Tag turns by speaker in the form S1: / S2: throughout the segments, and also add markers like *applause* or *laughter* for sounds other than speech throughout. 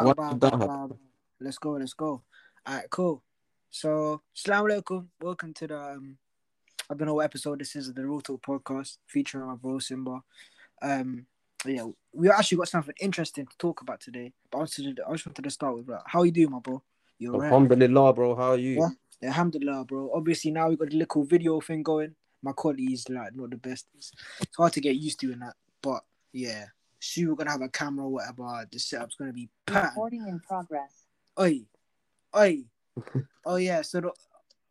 S1: What
S2: Bam,
S1: did
S2: bam, bam. Let's go, let's go. Alright, cool. So, Assalamu alaikum. Welcome to the um I don't know what episode this is of the Real Talk podcast featuring my bro Simba. Um yeah, we actually got something interesting to talk about today. But I wanted to, I just wanted to start with like, how you doing, my bro? You alright?
S1: Alhamdulillah, bro. How are you?
S2: Yeah. Alhamdulillah, bro. Obviously now we got a little video thing going. My quality is like not the best. It's, it's hard to get used to in that. But yeah. Soon we're gonna have a camera or whatever. The setup's gonna be patterned.
S3: Recording in progress.
S2: Oi, oi. *laughs* oh yeah, so the,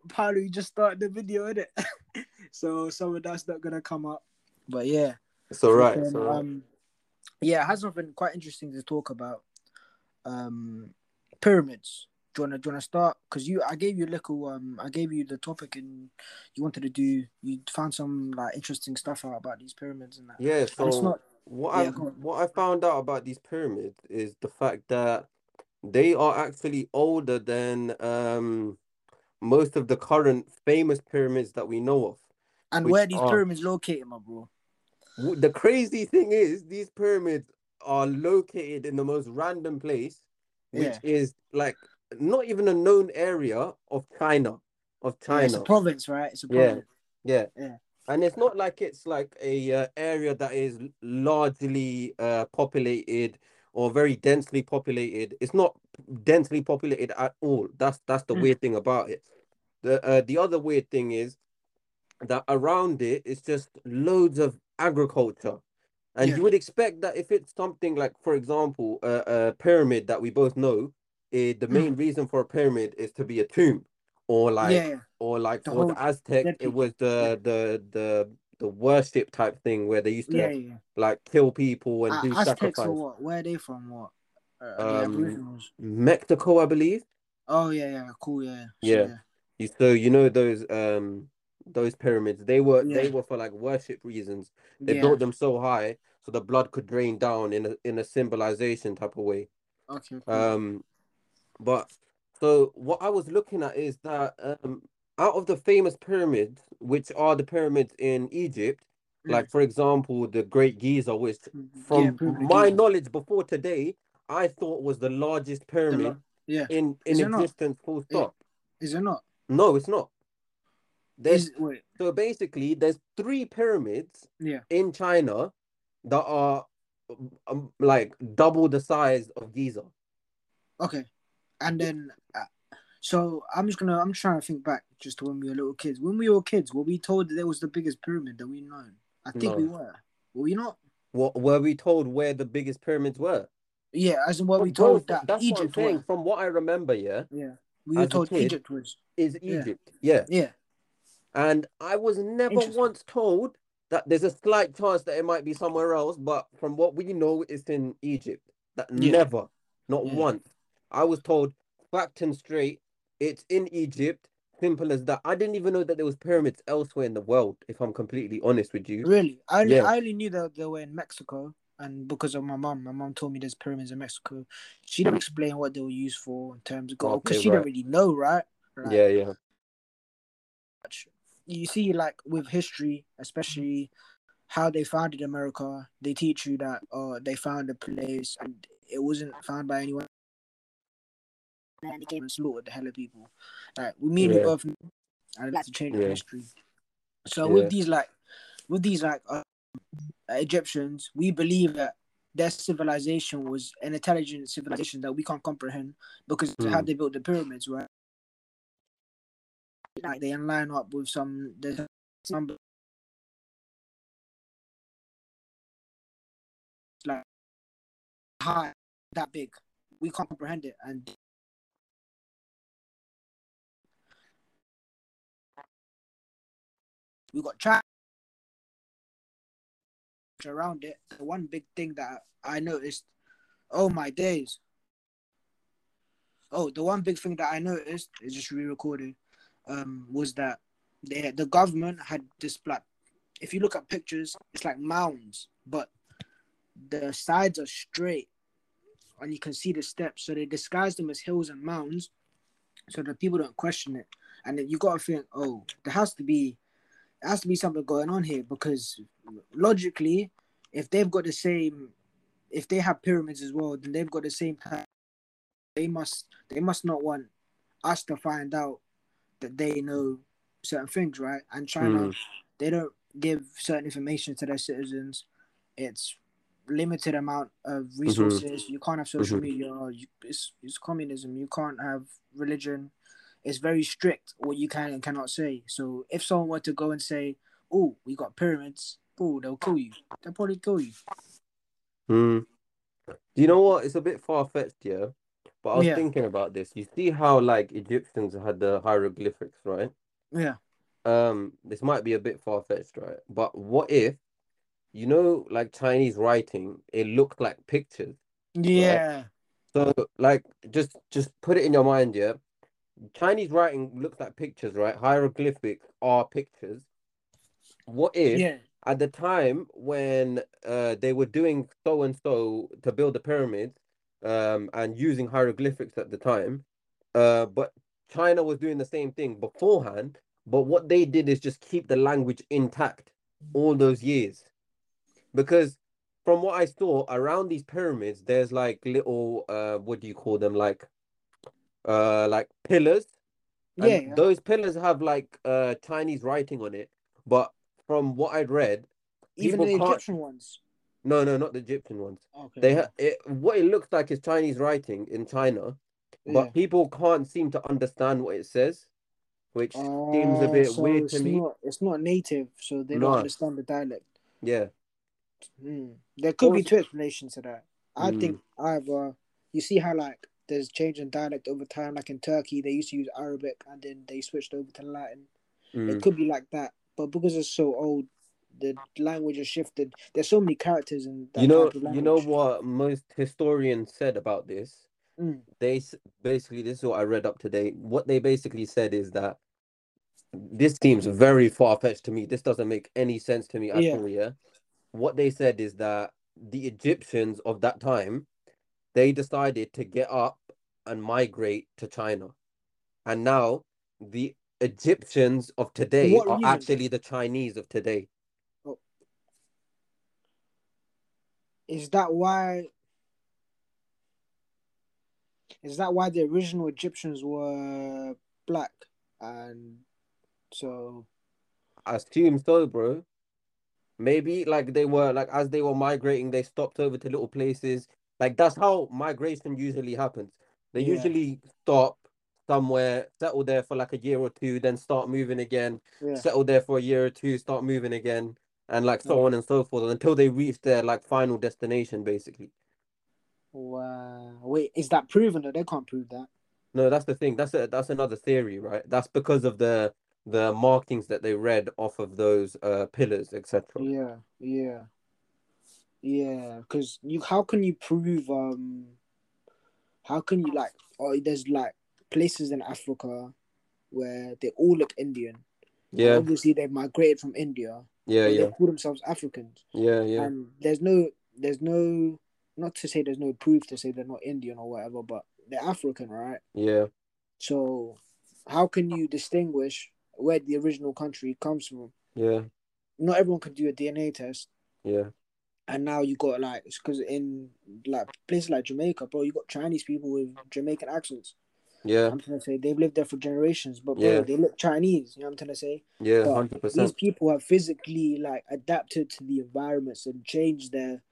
S2: apparently we just started the video, innit? *laughs* so some of that's not gonna come up. But yeah.
S1: It's all right.
S2: Then,
S1: It's all right.
S2: um, yeah, it has something quite interesting to talk about. Um, pyramids. Do you wanna do you wanna start? Cause you, I gave you a little. Um, I gave you the topic, and you wanted to do. You found some like interesting stuff out about these pyramids and that.
S1: yeah.
S2: And it's not.
S1: What
S2: yeah,
S1: I what I found out about these pyramids is the fact that they are actually older than um most of the current famous pyramids that we know of.
S2: And
S1: which
S2: where these
S1: are-
S2: pyramids located, my bro?
S1: The crazy thing is these pyramids are located in the most random place, which
S2: Yeah.
S1: is like not even a known area of China. Of
S2: Yeah, it's a province, right? It's a
S1: Yeah.
S2: province.
S1: Yeah.
S2: Yeah.
S1: And it's not like it's like a uh, area that is largely uh, populated or very densely populated. It's not densely populated at all. That's that's the
S2: Mm.
S1: weird thing about it. The uh, the other weird thing is that around it is just loads of agriculture. And
S2: Yeah.
S1: you would expect that if it's something like, for example, a, a pyramid that we both know, eh, the
S2: Mm.
S1: main reason for a pyramid is to be a tomb, or like
S2: yeah, yeah.
S1: or like
S2: The
S1: for the Aztec, it was the the the the worship type thing where they used to
S2: Yeah, yeah.
S1: like kill people and
S2: Uh,
S1: do
S2: Aztecs
S1: sacrifice.
S2: or what? Where are they from? What? Uh, the
S1: Um,
S2: Aboriginals.
S1: Mexico, I believe.
S2: Oh yeah, yeah, cool, yeah.
S1: Yeah. You- So you know those um those pyramids, they were they were for like worship reasons. They
S2: yeah.
S1: built them so high so the blood could drain down in a in a symbolization type of way.
S2: Okay. Cool.
S1: Um, but so what I was looking at is that um, out of the famous pyramids, which are the pyramids in Egypt,
S2: Mm.
S1: like for example the Great Giza, which
S2: Mm,
S1: from
S2: yeah,
S1: my knowledge before today, I thought was the largest
S2: The
S1: pyramid
S2: lo- yeah.
S1: in in
S2: not?
S1: existence. Full stop.
S2: Is it not?
S1: No, it's not. There's
S2: Is
S1: so basically there's three pyramids
S2: Yeah.
S1: in China that are um, like double the size of Giza.
S2: Okay. And then, uh, so I'm just gonna. I'm trying to think back just to when we were little kids. When we were kids, were we told that there was the biggest pyramid that we know? I think we were. Were we not?
S1: What were we told where the biggest pyramids were?
S2: Yeah, as in what we told that
S1: that's what I'm
S2: Egypt
S1: From what I remember, yeah,
S2: Yeah. We were told
S1: kid-
S2: Egypt was.
S1: is Egypt. Yeah.
S2: Yeah.
S1: And I was never once told that there's a slight chance that it might be somewhere else, but from what we know, it's in Egypt. That
S2: Yeah.
S1: never, not
S2: Yeah.
S1: once. I was told fact and straight, it's in Egypt. Simple as that. I didn't even know that there was pyramids elsewhere in the world, if I'm completely honest with you.
S2: Really? I only,
S1: Yeah.
S2: I only knew that they were in Mexico, and because of my mom, my mom told me there's pyramids in Mexico. She didn't explain what they were used for in terms of gold, because
S1: Okay,
S2: she
S1: right.
S2: didn't really know, right? Like,
S1: Yeah, yeah.
S2: You see, like with history, especially how they founded America, they teach you that uh they found a place and it wasn't found by anyone. And they came and slaughtered the hell of people. Like we mean
S1: Yeah.
S2: both I'd like to change the
S1: Yeah.
S2: history. So
S1: Yeah.
S2: with these like with these like uh, Egyptians, we believe that their civilization was an intelligent civilization that we can't comprehend because of how
S1: Hmm.
S2: they built the pyramids, right? Like they line up with some there's some like high that big. We can't comprehend it and we got chat around it. The one big thing that I noticed, oh my days. Oh, the one big thing that I noticed is just re-recorded, um, was that the the government had this like, if you look at pictures, it's like mounds, but the sides are straight, and you can see the steps. So they disguise them as hills and mounds, so that people don't question it. And you gotta think, oh, there has to be, there has to be something going on here because logically, if they've got the same, if they have pyramids as well, then they've got the same type they must they must not want us to find out that they know certain things, right? And China,
S1: Mm.
S2: they don't give certain information to their citizens. It's limited amount of resources. You can't have social
S1: Mhm.
S2: media. You, it's it's communism. You can't have religion. It's very strict what you can and cannot say. So if someone were to go and say, "Oh, we got pyramids," oh, they'll kill you. They'll probably kill you.
S1: Mm. Do you know what? It's a bit far fetched, yeah. But I was
S2: Yeah.
S1: thinking about this. You see how like Egyptians had the hieroglyphics, right?
S2: Yeah.
S1: Um, this might be a bit far fetched, right? But what if, you know, like Chinese writing, it looked like pictures.
S2: Yeah.
S1: So like just just put it in your mind, yeah. Chinese writing looks like pictures, right? Hieroglyphics are pictures. What if
S2: Yeah.
S1: at the time when uh they were doing so and so to build the pyramids um and using hieroglyphics at the time uh but China was doing the same thing beforehand but what they did is just keep the language intact all those years because from what I saw around these pyramids there's like little uh what do you call them like uh like pillars and
S2: Yeah. yeah.
S1: those pillars have like uh Chinese writing on it but from what I'd read
S2: Even the
S1: can't-
S2: Egyptian ones.
S1: no, no, not the Egyptian ones.
S2: Okay.
S1: They ha it, what it looks like is Chinese writing in China, but
S2: Yeah.
S1: people can't seem to understand what it says, which seems a
S2: Oh,
S1: bit
S2: so
S1: weird to me.
S2: Not, it's not native, so they
S1: No.
S2: don't understand the dialect.
S1: Yeah,
S2: Hmm. There could be two explanations to that. I
S1: Mm.
S2: think either you see how like there's change in dialect over time. Like in Turkey, they used to use Arabic and then they switched over to Latin. It
S1: Mm.
S2: could be like that, but because it's so old, the language has shifted. There's so many characters in that
S1: You know, you know what most historians said about this?
S2: Mm.
S1: They basically, this is what I read up today. What they basically said is that this seems very far-fetched to me. This doesn't make any sense to me at
S2: Yeah.
S1: all, yeah. What they said is that the Egyptians of that time, they decided to get up and migrate to China. And now the Egyptians of today
S2: What
S1: are
S2: reason?
S1: actually the Chinese of today. Oh.
S2: Is that why? Is that why the original Egyptians were black and so?
S1: I assume so, bro. Maybe like they were like as they were migrating, they stopped over to little places. Like that's how migration usually happens. They
S2: Yeah.
S1: usually stop somewhere, settle there for like a year or two, then start moving again,
S2: Yeah.
S1: settle there for a year or two, start moving again, and like so
S2: Yeah.
S1: on and so forth until they reach their like final destination, basically.
S2: Wow. Wait, is that proven though? They can't prove that.
S1: No, that's the thing. That's a that's another theory, right? That's because of the the markings that they read off of those uh pillars, etc.
S2: Yeah, yeah, yeah. Because you, how can you prove? Um, how can you like? Oh, there's like places in Africa where they all look Indian.
S1: Yeah,
S2: Obviously, they migrated from India.
S1: yeah, yeah,
S2: They call themselves Africans,
S1: yeah, yeah.
S2: and there's no, there's no, not to say there's no proof to say they're not Indian or whatever, but they're African, right?
S1: Yeah,
S2: So, how can you distinguish where the original country comes from?
S1: yeah,
S2: Not everyone can do a DNA test.
S1: yeah,
S2: and now you got like because in like places like Jamaica, bro, you got Chinese people with Jamaican accents.
S1: yeah,
S2: I'm trying to say they've lived there for generations, but bro,
S1: Yeah.
S2: they look Chinese. You know what I'm trying to say?
S1: yeah, hundred percent.
S2: These people have physically like adapted to the environments and changed their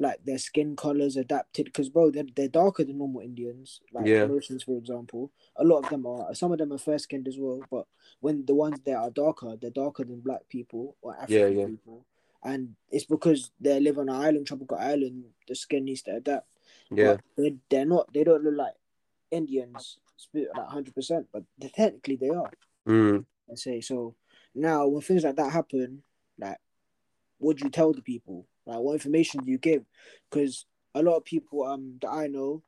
S2: like their skin colors, adapted because bro, they're they're darker than normal Indians, like
S1: Yeah.
S2: For example. A lot of them are. Some of them are fair skinned as well, but when the ones that are darker, they're darker than black people or African
S1: yeah.
S2: people. And it's because they live on an island, tropical island. The skin needs to adapt.
S1: Yeah,
S2: But they they're not. They don't look like Indians, like hundred percent. But technically, they are.
S1: mm,
S2: I say so. Now, when things like that happen, like, what do you tell the people? Like, what information do you give? Because a lot of people um that I know,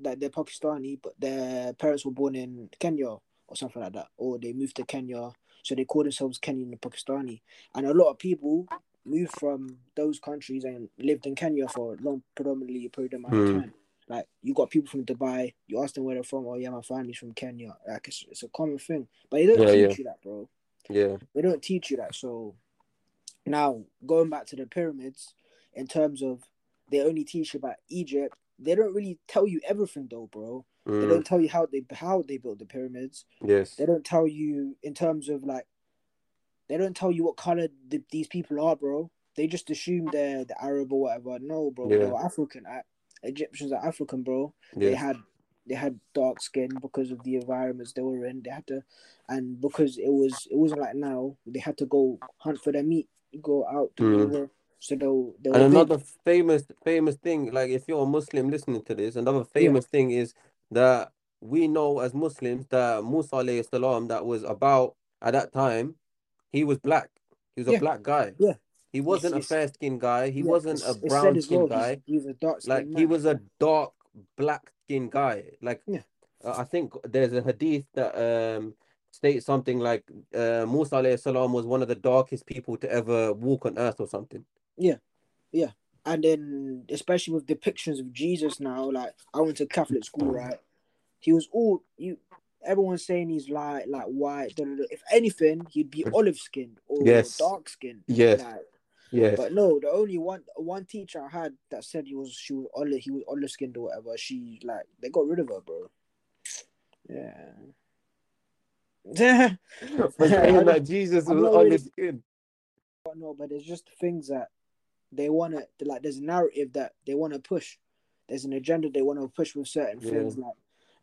S2: that they're Pakistani, but their parents were born in Kenya or something like that, or they moved to Kenya, so they call themselves Kenyan and Pakistani. And a lot of people moved from those countries and lived in Kenya for a long, predominantly a period of
S1: Hmm.
S2: time. Like you got people from Dubai, you ask them where they're from. Oh yeah, my family's from Kenya. Like it's, it's a common thing, but they don't
S1: Yeah,
S2: teach
S1: yeah.
S2: you that, bro.
S1: yeah,
S2: They don't teach you that. So now going back to the pyramids, in terms of they only teach you about Egypt, they don't really tell you everything though, bro. They
S1: Mm,
S2: don't tell you how they how they built the pyramids.
S1: yes.
S2: They don't tell you in terms of like. They don't tell you what color the, these people are, bro. They just assume they're the Arab or whatever. No, bro,
S1: Yeah.
S2: they were African. A- Egyptians are African, bro. They had they had dark skin because of the environments they were in. They had to, and because it was it wasn't like now. They had to go hunt for their meat, go out to
S1: Mm.
S2: river. So they were, they were
S1: And
S2: big.
S1: another famous famous thing, like if you're a Muslim listening to this, another famous thing is that we know as Muslims that Musa alayhi salam that was about at that time, he was black. He was a
S2: Yeah.
S1: black guy.
S2: Yeah.
S1: He wasn't a fair skinned guy. He
S2: Yeah,
S1: wasn't a brown skinned
S2: well, he's-
S1: guy.
S2: He was a dark
S1: Like
S2: skinned
S1: he was a dark black skinned guy. Like
S2: Yeah.
S1: uh, I think there's a hadith that um states something like uh, Musa alayhi salam was one of the darkest people to ever walk on earth or something. Yeah. Yeah.
S2: And then especially with depictions of Jesus now, like I went to Catholic school, right? He was all you. Everyone's saying he's like like white. If anything, he'd be olive skinned or
S1: Yes.
S2: dark skinned.
S1: Yes.
S2: Like,
S1: Yes.
S2: but no, the only one one teacher I had that said he was she was olive he was olive skinned or whatever. She like they got rid of her, bro. Yeah.
S1: Saying that *laughs* Jesus was on
S2: really-
S1: skin.
S2: But no, but there's just things that they want to like. There's a narrative that they want to push. There's an agenda they want to push with certain
S1: Yeah.
S2: things. Like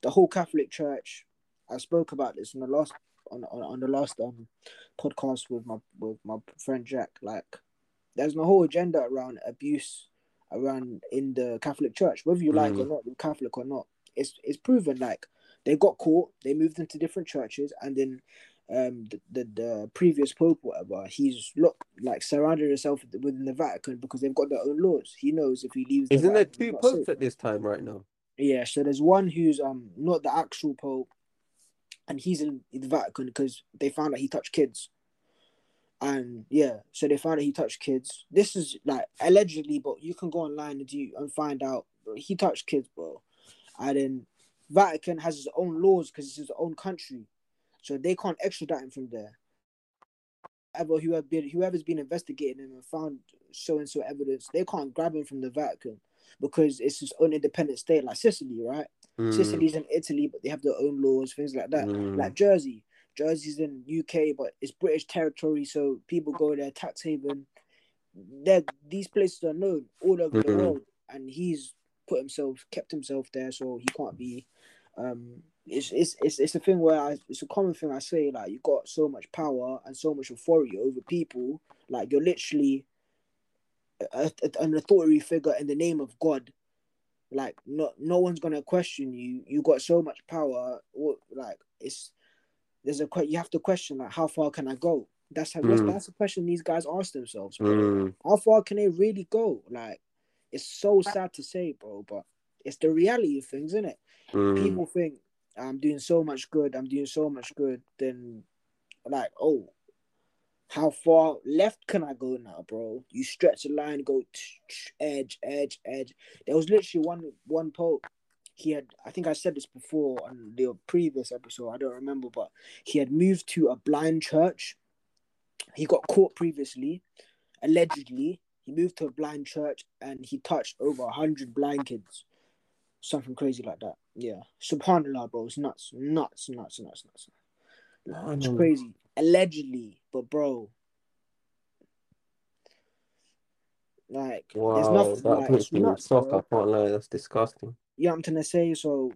S2: the whole Catholic Church. I spoke about this on the last on on, on the last um podcast with my with my friend Jack. Like, there's a whole agenda around abuse around in the Catholic Church, whether you like or
S1: Mm.
S2: not, you're Catholic or not. It's it's proven like they got caught, they moved into different churches, and then um the, the, the previous pope whatever he's look like surrounded himself within the Vatican because they've got their own laws. He knows if he leaves.
S1: Isn't there
S2: Vatican,
S1: two
S2: he's not
S1: popes
S2: safe.
S1: at this time right now?
S2: Yeah, so there's one who's um not the actual pope, and he's in the Vatican because they found out he touched kids. And yeah, so they found out he touched kids. This is like allegedly, but you can go online and do and find out he touched kids, bro. And then Vatican has his own laws because it's his own country, so they can't extradite him from there. Ever whoever been whoever's been investigating him and found so and so evidence, they can't grab him from the Vatican because it's his own independent state, like Sicily, right?
S1: Mm,
S2: Sicily's in Italy, but they have their own laws, things like that.
S1: mm,
S2: Like Jersey, Jersey's in UK, but it's British territory, so people go there, tax haven. There, these places are known all over the
S1: Mhm.
S2: world, and he's put himself, kept himself there, so he can't be. Um, it's it's it's it's a thing where I, it's a common thing I say like you got so much power and so much authority over people, like you're literally a, a- an authority figure in the name of God like no no one's gonna question you. You got so much power. What like it's there's a you have to question like how far can i go? That's how that's,
S1: Mm.
S2: that's a question these guys ask themselves
S1: mm,
S2: how far can they really go? Like it's so sad to say bro but it's the reality of things isn't it?
S1: Mm.
S2: people think i'm doing so much good. I'm doing so much good. Then like oh how far left can i go now bro? You stretch the line go tsh, tsh, edge edge edge. There was literally one one pope he had i think i said this before on the previous episode i don't remember but he had moved to a blind church. He got caught previously allegedly. He moved to a blind church and he touched over 100 blind kids. Something crazy like that. Yeah. Subhanallah bro. It's nuts nuts nuts nuts nuts. It's crazy. Allegedly but bro like there's
S1: Wow,
S2: nothing
S1: that
S2: like
S1: puts me in
S2: nuts
S1: shock.
S2: bro.
S1: I can't lie, that's disgusting.
S2: Yeah, i'm trying to say so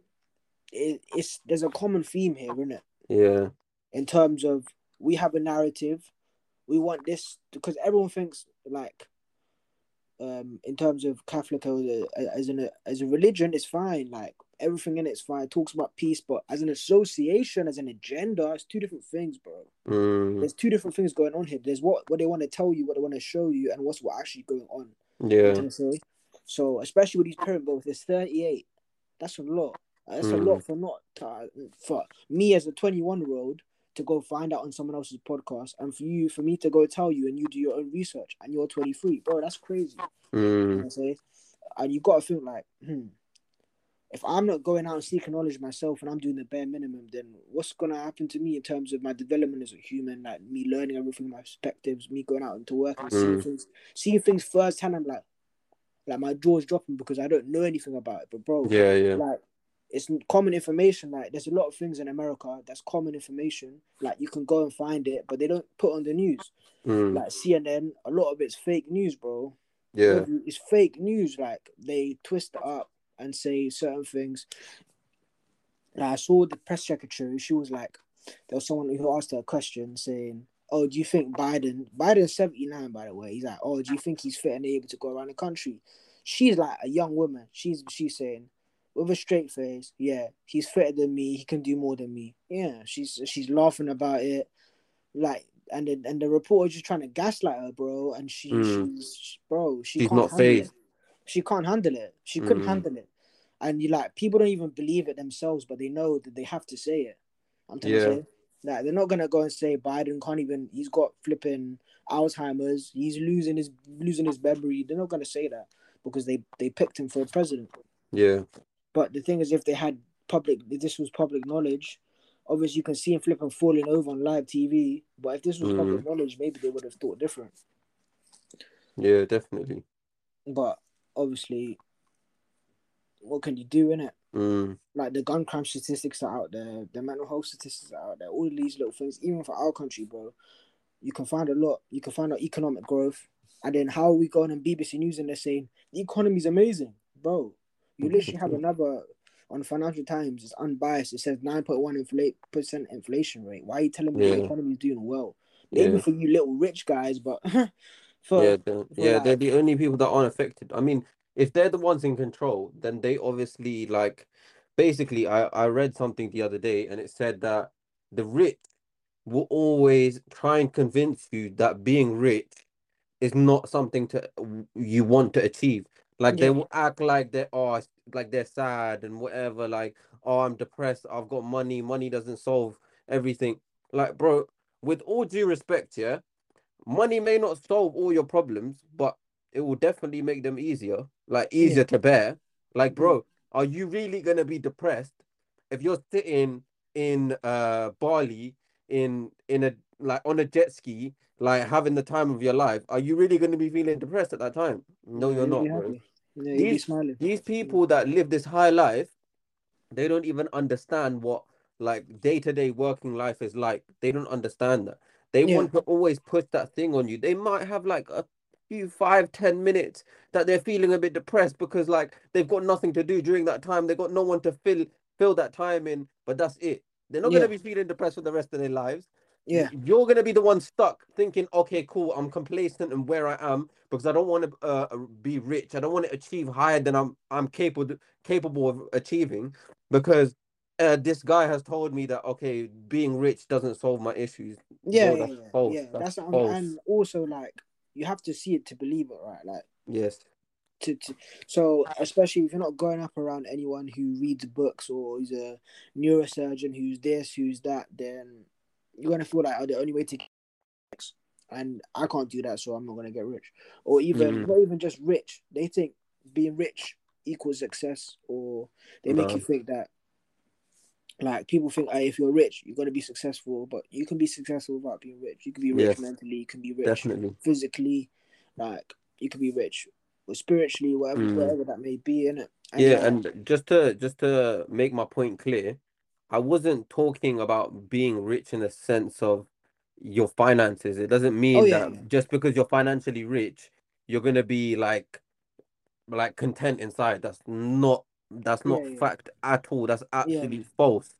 S2: it, it's there's a common theme here isn't it
S1: Yeah,
S2: in terms of we have a narrative we want this because everyone thinks like um in terms of catholic as a, as an as a religion it's fine like everything in it's fine it talks about peace but as an association as an agenda it's two different things bro
S1: mm,
S2: there's two different things going on here there's what what they want to tell you what they want to show you and what's what actually going on
S1: yeah.
S2: So especially with these parent goals, there's 38. That's a lot. That's a
S1: Mm.
S2: lot for not to, for me as a 21 year old to go find out on someone else's podcast, and for you, for me to go tell you, and you do your own research, and you're 23, bro. That's crazy. You know
S1: mm,
S2: what I say, and you got to think like, hmm, if I'm not going out and seeking knowledge myself, and I'm doing the bare minimum, then what's gonna happen to me in terms of my development as a human, like me learning everything, my perspectives, me going out into work and seeing
S1: Mm.
S2: things, seeing things firsthand. I'm like, like my jaw's dropping because I don't know anything about it. But bro,
S1: yeah, yeah.
S2: like it's common information. Like there's a lot of things in America that's common information. Like you can go and find it, but they don't put on the news.
S1: Mm.
S2: Like CNN, a lot of it's fake news, bro.
S1: Yeah.
S2: It's fake news. Like they twist it up and say certain things. Like, I saw the press secretary. She was like, there was someone who asked her a question saying, "Oh, do you think Biden? Biden's seventy nine, by the way. He's like, oh, do you think he's fit and able to go around the country?" She's like a young woman. She's she's saying, with a straight face, yeah, he's fitter than me. He can do more than me. Yeah, she's she's laughing about it, like, and then and the reporter just trying to gaslight her, bro. And she,
S1: Mm.
S2: she's bro, she
S1: She's not
S2: handle
S1: phased.
S2: it. She can't handle it. She couldn't
S1: Mm.
S2: handle it. And you like people don't even believe it themselves, but they know that they have to say it. I'm trying
S1: Yeah.
S2: to say, like they're not gonna go and say Biden can't even. He's got flipping Alzheimer's. He's losing his losing his memory. They're not gonna say that because they they picked him for president.
S1: Yeah.
S2: But the thing is, if they had public, if this was public knowledge, obviously you can see him flipping falling over on live TV. But if this was
S1: Mm.
S2: public knowledge, maybe they would have thought different.
S1: Yeah, definitely.
S2: But obviously, what can you do in it?
S1: Mm.
S2: Like the gun crime statistics are out there, the mental health statistics are out there. All these little things, even for our country, bro, you can find a lot. You can find out economic growth, and then how are we going on BBC News and they're saying the economy's amazing, bro. You literally have another on Financial Times. It's unbiased. It says nine point one inflate percent inflation rate. Why are you telling me the
S1: Yeah.
S2: economy is doing well? Maybe
S1: Yeah.
S2: for you little rich guys, but *laughs*
S1: yeah, they're, yeah,
S2: like-
S1: they're the only people that aren't affected. I mean, if they're the ones in control, then they obviously like basically I, I read something the other day and it said that the rich will always try and convince you that being rich is not something to you want to achieve. Like they will act like they are like they're sad and whatever, like, oh, I'm depressed, I've got money, money doesn't solve everything. Like, bro, with all due respect, yeah, money may not solve all your problems, but it will definitely make them easier, like easier to bear. Like, bro, are you really gonna be depressed if you're sitting in uh Bali in in a like on a jet ski, like having the time of your life? Are you really gonna be feeling depressed at that time? No, you're not, bro.
S2: Yeah,
S1: These- These people that live this high life, they don't even understand what like day-to-day working life is like. They don't understand that. They
S2: Yeah.
S1: want to always push that thing on you. They might have like a few five, ten minutes that they're feeling a bit depressed because like they've got nothing to do during that time. They've got no one to fill fill that time in, but that's it. They're not
S2: Yeah.
S1: gonna be feeling depressed for the rest of their lives.
S2: Yeah,
S1: You're gonna be the one stuck thinking, okay, cool, I'm complacent and where I am because I don't want to uh, be rich. I don't want to achieve higher than I'm I'm capable capable of achieving because uh, this guy has told me that okay, being rich doesn't solve my issues.
S2: yeah,
S1: Bro,
S2: yeah,
S1: that's
S2: yeah.
S1: false.
S2: yeah.
S1: That's
S2: That's,
S1: false.
S2: and also like you have to see it to believe it, right? Like
S1: Yes.
S2: to, to so especially if you're not growing up around anyone who reads books or is a neurosurgeon who's this, who's that, then you're gonna feel like oh, the only way to get rich, and I can't do that, so I'm not gonna get rich. Or even
S1: Mm.
S2: not even just rich. They think being rich equals success, or they make
S1: No.
S2: you think that like people think hey, if you're rich, you're gonna be successful, but you can be successful without being rich. You can be rich
S1: Yes.
S2: mentally, you can be rich
S1: Definitely.
S2: physically, like you can be rich or spiritually, whatever,
S1: Mm.
S2: whatever that may be, in it.
S1: Yeah, and just to just to make my point clear, I wasn't talking about being rich in the sense of your finances. It doesn't mean
S2: Oh, yeah,
S1: that
S2: yeah.
S1: just because you're financially rich, you're gonna be like like content inside. That's not that's not
S2: Yeah, yeah.
S1: fact at all. That's absolutely false.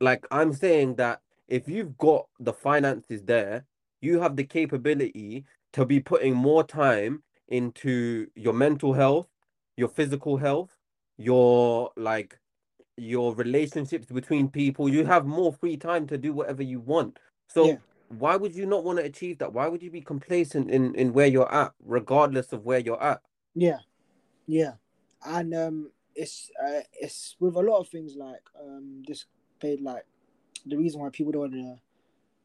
S1: Like I'm saying that if you've got the finances there, you have the capability to be putting more time into your mental health, your physical health, your like your relationships between people. You have more free time to do whatever you want. So
S2: Yeah.
S1: why would you not want to achieve that? Why would you be complacent in in where you're at, regardless of where you're at?
S2: yeah, yeah, and um, it's uh, it's with a lot of things like um, this paid like the reason why people don't want to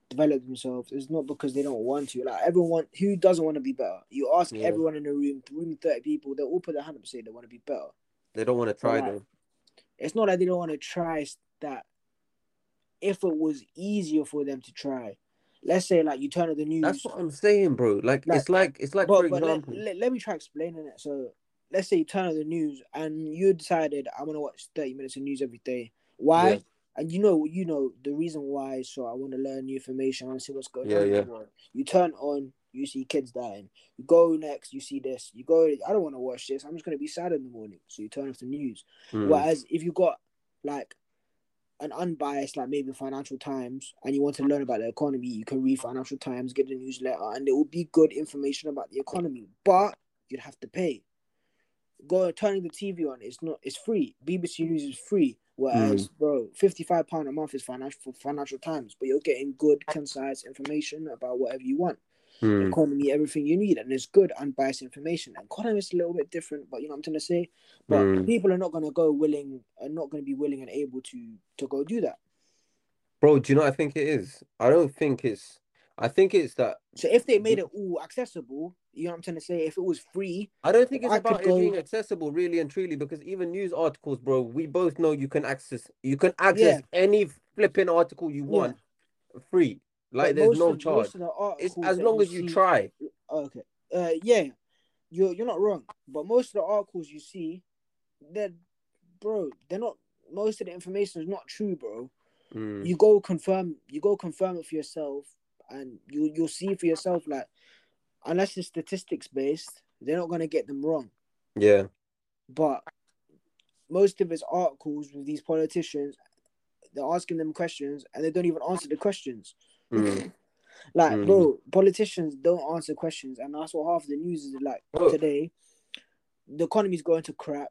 S2: develop themselves is not because they don't want to. Like everyone, who doesn't want to be better? You ask
S1: Yeah.
S2: everyone in the room, room thirty people, they'll all put their hand up and say they want to be better.
S1: They don't want to try
S2: Right.
S1: though.
S2: It's not that they don't want to try. That if it was easier for them to try, let's say like you turn on the news.
S1: That's what I'm saying, bro. Like,
S2: Like,
S1: it's like it's like
S2: but,
S1: for
S2: but let,
S1: example.
S2: let, let me try explaining it. So let's say you turn on the news and you decided I'm gonna watch 30 minutes of news every day. Why?
S1: Yeah.
S2: And you know, you know the reason why. So I want to learn new information. I want to see what's going
S1: Yeah,
S2: on.
S1: yeah.
S2: You turn on, you see kids dying. You go next, you see this. You go. I don't want to watch this. I'm just gonna be sad in the morning. So you turn off the news.
S1: Mm.
S2: Whereas if you got like an unbiased, like maybe Financial Times, and you want to learn about the economy, you can read Financial Times, get the newsletter, and it will be good information about the economy. But you'd have to pay. Go turning the TV on, it's not it's free. BBC News is free. Whereas, bro, fifty five pound a month is financial for Financial Times, but you're getting good, concise information about whatever you want
S1: Mm.
S2: economy, everything you need, and it's good unbiased information. Economy is a little bit different, but you know what I'm trying to say. But
S1: Mm.
S2: people are not gonna go willing, are not gonna be willing and able to to go do that.
S1: Bro, do you know what I think it is? I don't think it's. I think it's that.
S2: So if they made it all accessible, you know what I'm trying to say. If it was free,
S1: I don't think it's
S2: I
S1: about it
S2: go-
S1: being accessible, really and truly, because even news articles, bro, we both know you can access. You can access
S2: Yeah.
S1: any flipping article you
S2: Yeah.
S1: want free. Like
S2: but
S1: there's no
S2: of,
S1: charge.
S2: The
S1: It's as long as you
S2: see-
S1: try.
S2: Oh, okay. Uh, yeah, you're you're not wrong. But most of the articles you see, they're bro, they're not. Most of the information is not true, bro.
S1: Mm.
S2: you go confirm you go confirm it for yourself and you you'll see for yourself like unless it's statistics based they're not going to get them wrong
S1: Yeah.
S2: but most of his articles with these politicians they're asking them questions and they don't even answer the questions
S1: Mm. *laughs*
S2: like
S1: Mm.
S2: bro politicians don't answer questions and that's what half the news is like
S1: Bro.
S2: today the economy's going to crap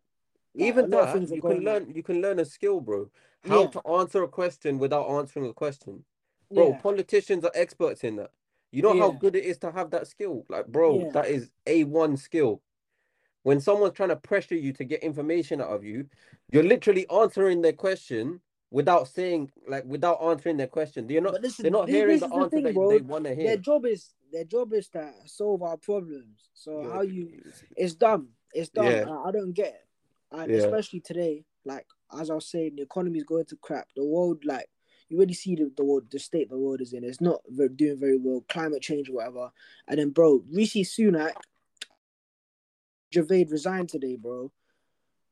S2: Like,
S1: Even that, you can learn. You can learn a skill, bro. How
S2: Yeah.
S1: to answer a question without answering a question, bro.
S2: yeah
S1: Politicians are experts in that. You know how good it is to have that skill, like, bro.
S2: Yeah.
S1: That is a one skill. When someone's trying to pressure you to get information out of you, you're literally answering their question without saying, like, without answering their question. They're not.
S2: Is-
S1: they're not
S2: this-
S1: hearing
S2: this
S1: the
S2: is the
S1: answer
S2: thing,
S1: that
S2: bro.
S1: they want to hear.
S2: their job is their job is to solve our problems. So
S1: You're-
S2: how you it's dumb. It's dumb.
S1: Yeah.
S2: I, I don't get it. And
S1: Yeah.
S2: especially today, like as I was saying, the economy is going to crap. The world, like you already see the, the world, the state the world is in. It's not very, doing very well. Climate change, whatever. And then, bro, Rishi Sunak, Javid resigned today, bro.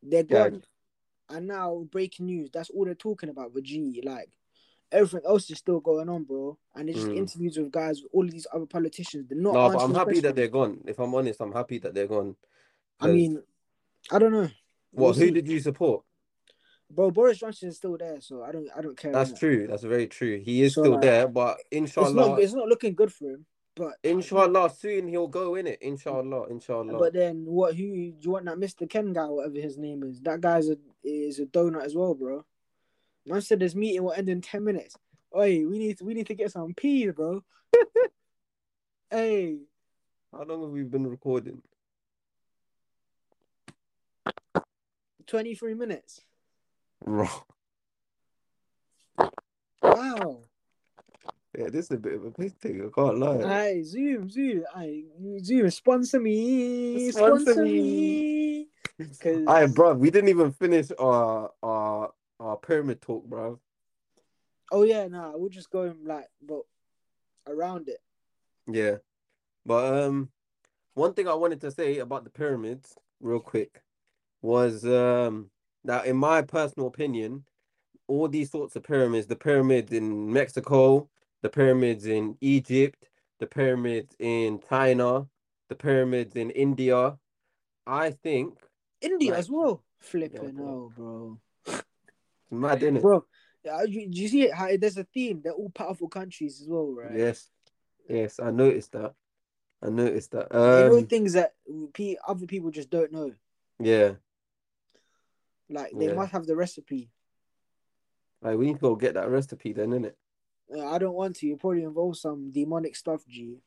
S2: They're
S1: Yeah.
S2: gone. And now breaking news. That's all they're talking about. The G, like everything else is still going on, bro. And it's just
S1: Mm.
S2: interviews with guys, with all these other politicians. They're not.
S1: No, but I'm happy that they're gone. If I'm honest, I'm happy that they're gone.
S2: I mean, I don't know,
S1: What?
S2: we'll
S1: who
S2: see.
S1: did you support?
S2: Bro. Boris Johnson is still there, so I don't. I don't care.
S1: That's true. That's very true. He is
S2: So,
S1: still
S2: like,
S1: there, but
S2: It's not.
S1: inshallah,
S2: It's not looking good for him. But
S1: inshallah, soon he'll go in it. Inshallah, inshallah.
S2: But then what? Who do you want? That Mr. Ken guy, whatever his name is. That guy's a is a donut as well, bro. Man said this meeting will end in ten minutes. Oi, we need to, we need to get some peas, bro. *laughs* hey,
S1: How long have we been recording?
S2: twenty three minutes.
S1: Bro.
S2: Wow.
S1: Yeah, this is a bit of a piss take. I can't lie.
S2: Aye, Zoom, Zoom, aye, Zoom, sponsor me,
S1: Sponsor
S2: sponsor,
S1: me.
S2: me. *laughs* 'Cause-
S1: Aye, bro, we didn't even finish our our our pyramid talk, bro.
S2: Oh yeah, nah, we're just going like, but around it.
S1: Yeah, but um, one thing I wanted to say about the pyramids, real quick, was um that in my personal opinion, all these sorts of pyramids, the pyramids in Mexico, the pyramids in Egypt, the pyramids in China, the pyramids in India, I think
S2: India
S1: Like-
S2: as well. Flipping hell, bro.
S1: it's mad, innit?
S2: Bro, uh, you, do you see it? How there's a theme. They're all powerful countries as well, right?
S1: Yes, yes, I noticed that. I noticed that.
S2: They know
S1: Um,
S2: things that other people just don't know.
S1: yeah,
S2: Like they
S1: Yeah.
S2: must have the recipe.
S1: like we need to go get that recipe then, innit?
S2: Uh, I don't want to. It probably involves some demonic stuff, G.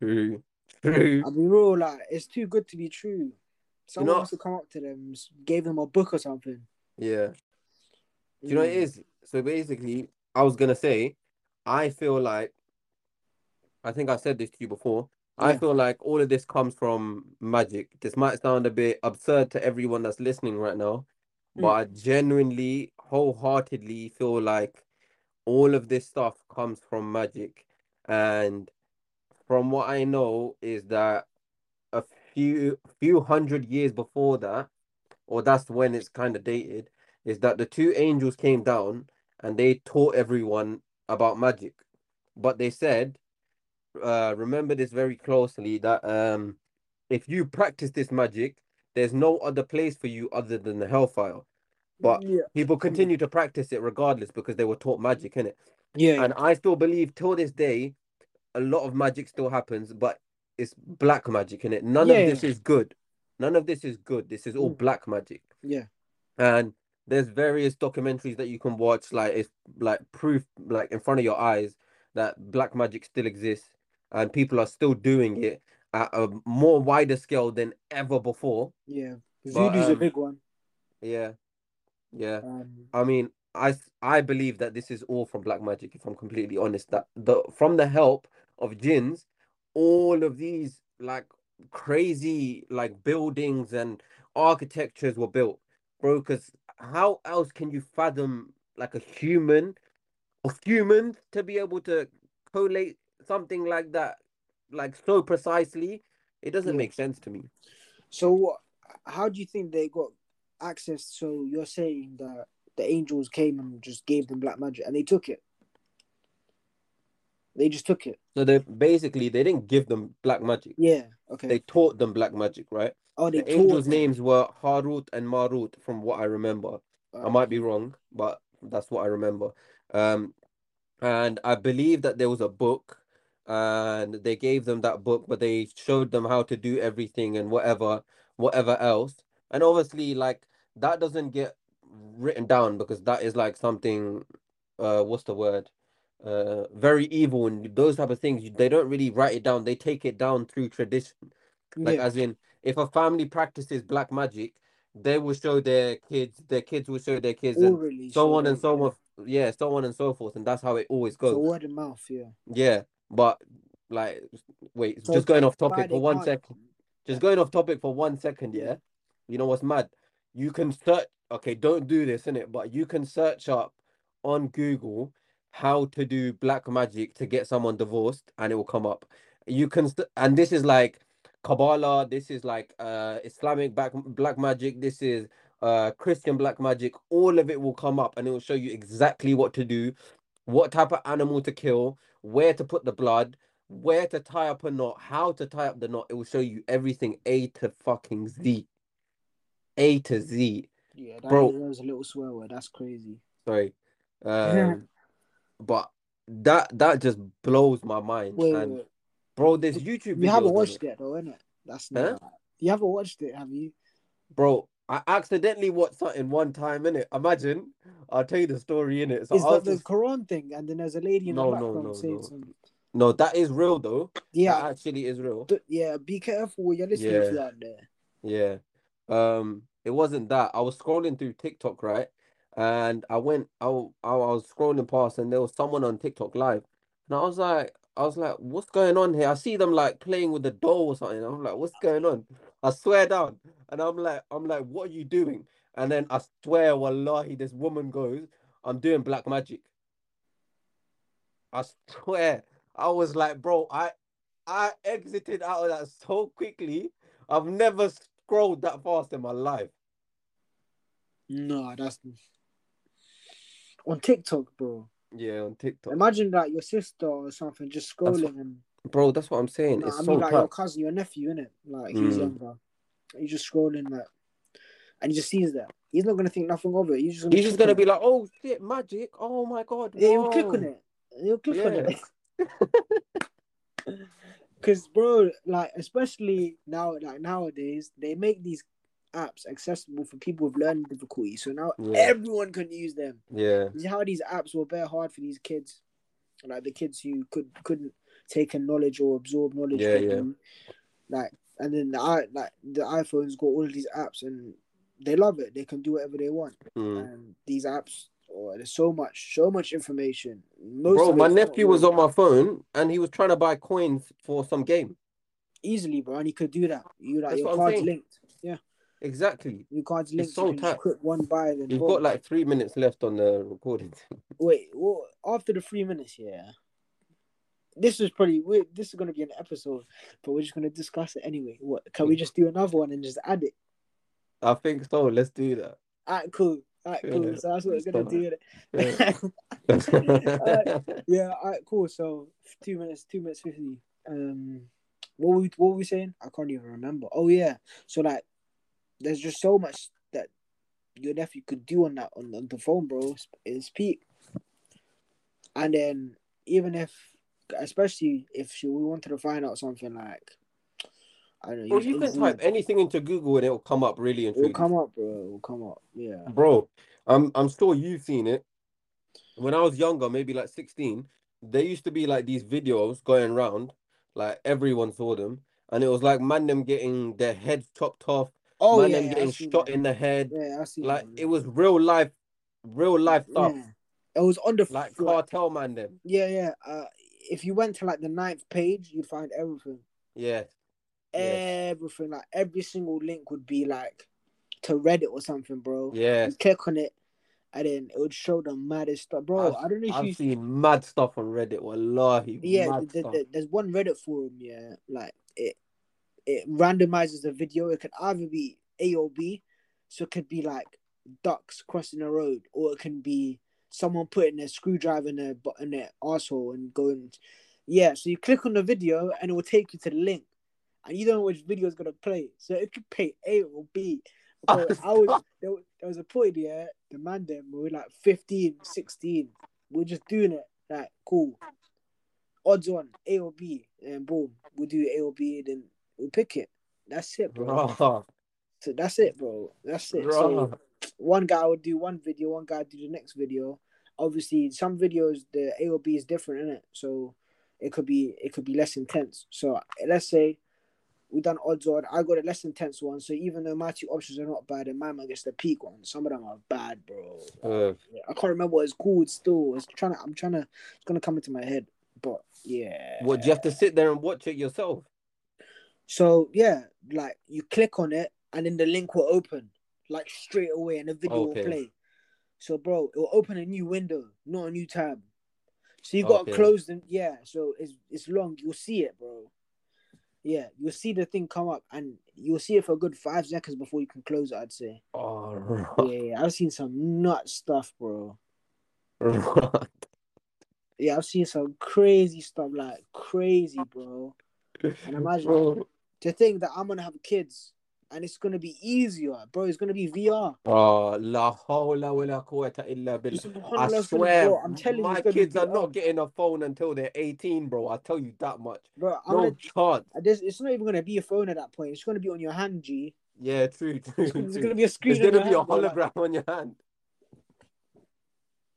S1: True, true.
S2: I'll be real. Like it's too good to be true. Someone
S1: know-
S2: must have come up to them, gave them a book or something.
S1: Yeah. Do you know what it
S2: Mm.
S1: So basically, I was gonna say, I feel like, I think I said this to you before. I feel like all of this comes from magic. This might sound a bit absurd to everyone that's listening right now, but
S2: Mm.
S1: I genuinely, wholeheartedly feel like all of this stuff comes from magic. And from what I know is that a few few hundred years before that, or that's when it's kind of dated, is that the two angels came down and they taught everyone about magic. But they said, uh, remember this very closely that um, if you practice this magic, there's no other place for you other than the hellfire. But
S2: yeah,
S1: people continue to practice it regardless because they were taught magic in it.
S2: yeah,
S1: And I still believe till this day, a lot of magic still happens, but it's black magic in it. None
S2: Yeah,
S1: of this is good. None of this is good. This is all
S2: Mm.
S1: black magic.
S2: yeah,
S1: And there's various documentaries that you can watch, like it's like proof, like in front of your eyes, that black magic still exists and people are still doing it at a more wider scale than ever before.
S2: yeah.
S1: But,
S2: Voodoo's a
S1: um,
S2: big one.
S1: Yeah. Yeah.
S2: Um,
S1: I mean, I I believe that this is all from black magic. If I'm completely honest, that the from the help of jinns, all of these like crazy like buildings and architectures were built, bro. Because how else can you fathom like a human, of humans to be able to collate something like that, like so precisely? It doesn't
S2: Yeah.
S1: make sense to me.
S2: so? How do you think they got access? So you're saying that the angels came and just gave them black magic, and they took it. They just took it.
S1: So they basically they didn't give them black magic.
S2: Yeah. Okay.
S1: They taught them black magic, right?
S2: oh, they
S1: the angels'
S2: taught.
S1: names were Harut and Marut, from what I remember. I
S2: Uh,
S1: might be wrong, but that's what I remember. Um, and I believe that there was a book, and they gave them that book, but they showed them how to do everything and whatever, whatever else. And obviously, like that doesn't get written down because that is like something, uh, what's the word? Uh, very evil and those type of things. They don't really write it down. They take it down through tradition. Like
S2: yeah.
S1: as in, if a family practices black magic, they will show their kids, their kids will show their kids, and so on and so on. Yeah, so on and so forth, and that's how it always
S2: So
S1: goes.
S2: word of mouth, yeah.
S1: Yeah, but like, wait,
S2: So
S1: just going off topic for one second. Just going off topic for one second,
S2: Yeah.
S1: yeah. You know what's mad? You can search. Okay, don't do this, in it, But you can search up on Google how to do black magic to get someone divorced, and it will come up. You can, st- and this is like Kabbalah. This is like uh Islamic black black magic. This is uh Christian black magic. All of it will come up, and it will show you exactly what to do, what type of animal to kill, where to put the blood, where to tie up a knot, how to tie up the knot. It will show you everything A to fucking Z. A to Z.
S2: Yeah, that,
S1: Bro.
S2: that was a little swear word. That's crazy.
S1: Sorry. Um, *laughs* but that that just blows my mind.
S2: Wait, wait,
S1: and
S2: wait.
S1: bro, there's YouTube
S2: You haven't watched
S1: it.
S2: it though, innit? That's
S1: Huh?
S2: You haven't watched it, have you?
S1: Bro, I accidentally watched something one time in it. Imagine, I'll tell you the story in it. So
S2: Is that the
S1: just-
S2: Quran thing? And then there's a lady in
S1: No,
S2: the
S1: no,
S2: background
S1: no,
S2: saying
S1: no.
S2: some.
S1: no, that is real though.
S2: Yeah,
S1: That actually is real.
S2: th- yeah. Be careful you're listening
S1: Yeah.
S2: to out there.
S1: Yeah. Um, it wasn't that. I was scrolling through TikTok, right? And I went, I, I was scrolling past and there was someone on TikTok live. And I was like, I was like, what's going on here? I see them like playing with the doll or something. I'm like, what's going on? I swear down. And I'm like, I'm like, what are you doing? And then I swear, wallahi, this woman goes, I'm doing black magic. I swear. I was like, bro, I I exited out of that so quickly. I've never scrolled that fast in my life.
S2: No, that's on TikTok, bro.
S1: Yeah, on TikTok.
S2: Imagine like your sister or something just
S1: That's
S2: scrolling and
S1: Bro, that's what I'm saying.
S2: Nah,
S1: it's
S2: I
S1: so
S2: mean like your cousin, your nephew, innit? Like he's
S1: Mm.
S2: younger. He's just scrolling like, and he just sees that. He's not gonna think nothing of it. He's just gonna
S1: He's just gonna
S2: on
S1: be like, oh shit, magic. Oh my god.
S2: yeah, he'll click on it. He'll click on it. *laughs* *laughs* Cause bro, like especially now, like nowadays, they make these apps accessible for people with learning difficulties. So now
S1: Yeah.
S2: everyone can use them.
S1: Yeah.
S2: You see how these apps were very hard for these kids, like the kids who could couldn't take in knowledge or absorb knowledge.
S1: Yeah, yeah.
S2: do. Like and then the i like the iPhones got all of these apps and they love it. They can do whatever they want.
S1: Mm.
S2: And these apps, oh, there's so much, so much information. Most
S1: Bro, my nephew was on my phone and he was trying to buy coins for some game.
S2: easily, bro, and he could do that. You like
S1: That's
S2: your cards linked.
S1: Exactly.
S2: Your cards linked.
S1: so
S2: you can just
S1: tight.
S2: click one buy, then
S1: You've
S2: boom.
S1: got like three minutes left on the recording. *laughs*
S2: Wait, well, after the three minutes, yeah. This is pretty weird. This is gonna be an episode, but we're just gonna discuss it anyway. What can we just do another one and just add it?
S1: I think so. Let's do that.
S2: Alright, cool. Alright, cool.
S1: Yeah.
S2: So that's what we're gonna do.
S1: Yeah. *laughs*
S2: Alright, yeah, alright, cool. So two minutes, two minutes fifty. Um, what were we, what were we saying? I can't even remember. Oh yeah, so like, there's just so much that your nephew could do on that on, on the phone, bro. It's peak. And then even if, especially if she, we wanted to find out something like, I don't know,
S1: Bro, you can type anything into Google and it'll come up really and
S2: It will come up, bro. It will come up. Yeah.
S1: Bro, I'm I'm sure you've seen it. When I was younger, maybe like 16, there used to be like these videos going around, like everyone saw them, and it was like man them getting their heads chopped off,
S2: Oh
S1: man
S2: yeah,
S1: them getting shot
S2: that.
S1: in the head.
S2: Yeah, I see.
S1: Like it was real life, real life stuff.
S2: Yeah. It was on the
S1: Like
S2: like,
S1: cartel man them.
S2: yeah, yeah. Uh, if you went to like the ninth page, you'd find everything.
S1: Yeah. Yeah.
S2: Everything, like every single link would be like to Reddit or something, bro.
S1: Yeah.
S2: You click on it, and then it would show the maddest stuff, bro.
S1: I've-
S2: I don't know if you.
S1: I've seen mad stuff on Reddit. Wallahi.
S2: yeah,
S1: mad
S2: th-
S1: stuff.
S2: th- there's one Reddit forum. Yeah, like it, it randomizes the video. It could either be A or B, so it could be like ducks crossing the road, or it can be someone putting a screwdriver in their in their asshole and going. Yeah, so you click on the video and it will take you to the link, and you don't know which video is gonna play. So it could play A or B. *laughs* Oh, bro, I was there, was- there was a point yeah, the man them we were like 15, 16. We are just doing it like cool. Odds on A or B, and boom, we do A or B, then we'll pick it. That's it, bro. So that's it, bro. That's it.
S1: bruh.
S2: So one guy would do one video, one guy do the next video. Obviously, some videos the AOB is different in it, so it could be it could be less intense. So let's say we done odds on. I got a less intense one. So even though my two options are not bad, and my man gets the peak one. Some of them are bad, bro.
S1: Uh,
S2: I can't remember what it's called. Still, it's trying to. I'm trying to. It's gonna come into my head, but yeah.
S1: do you have to sit there and watch it yourself?
S2: So yeah, like you click on it, and then the link will open like straight away, and the video
S1: Okay.
S2: will play. So bro, it will open a new window, not a new tab. So you got to close them. Yeah, so it's it's long. You'll see it, bro. Yeah, you'll see the thing come up, and you'll see it for a good five seconds before you can close it. I'd say.
S1: Oh,
S2: Yeah, yeah, I've seen some nut stuff, bro.
S1: right.
S2: Yeah, I've seen some crazy stuff, like crazy, bro. And imagine
S1: Bro.
S2: to think that I'm gonna have kids and it's gonna be easier, bro. It's gonna be VR.
S1: Oh, la hawla wa la quwwata illa billah. I
S2: it's
S1: swear,
S2: bro, I'm telling you,
S1: my
S2: it's
S1: kids are not getting a phone until they're 18, bro. I tell you that much.
S2: bro. I'm
S1: No
S2: gonna,
S1: chance.
S2: it's not even gonna be a phone at that point. It's gonna be on your hand, G.
S1: Yeah, true, *laughs* true.
S2: It's gonna, it's gonna be a screen.
S1: There's
S2: on
S1: gonna
S2: your
S1: be a
S2: hand, bro, like,
S1: hologram on your hand. *laughs*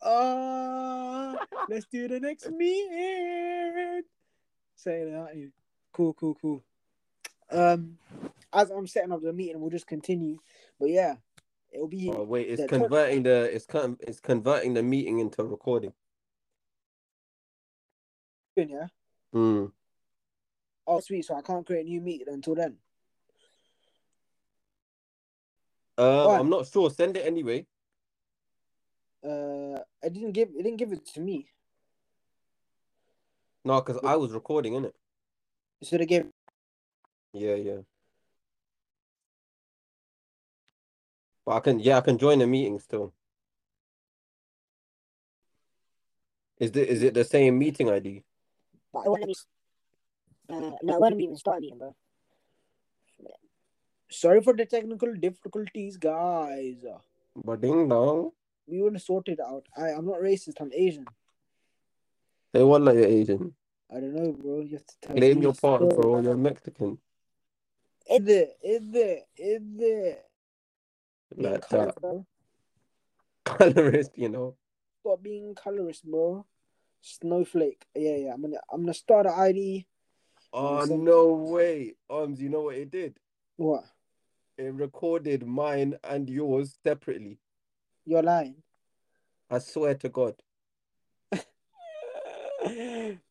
S2: Ah, let's do the next *laughs* meeting. Say that, aren't you? Cool, cool, cool. Um, as I'm setting up the meeting, we'll just continue. But yeah, it'll be
S1: Oh wait, it's
S2: the-
S1: converting the it's con it's converting the meeting into recording.
S2: yeah.
S1: Hmm.
S2: Oh, sweet. So I can't create a new meeting until then.
S1: Uh. I'm not sure. Send it anyway.
S2: Uh, I didn't give it didn't give it to me.
S1: No, because I was recording, innit?
S2: So they gave
S1: Yeah, yeah. But I can, yeah, I can join the meeting still. Is it is it the same meeting ID?
S3: But it wouldn't let me. Uh, no, it wouldn't even start a bro.
S2: sorry for the technical difficulties, guys.
S1: But ding dong.
S2: We will sort it out. I I'm not racist. I'm Asian.
S1: Say what like you're Asian.
S2: I don't know, bro. You have to tell
S1: Claim
S2: me
S1: your part,
S2: so.
S1: bro. You're Mexican.
S2: Is there? Is there? Is there?
S1: Like
S2: colorist,
S1: that.
S2: bro.
S1: Colorist, you know.
S2: Stop being colorist, bro. Snowflake. Yeah, yeah. I'm gonna I'm gonna start an ID.
S1: Oh no way. Arms, you know what it did?
S2: What?
S1: It recorded mine and yours separately.
S2: You're lying.
S1: I swear to God. *laughs*
S2: uh,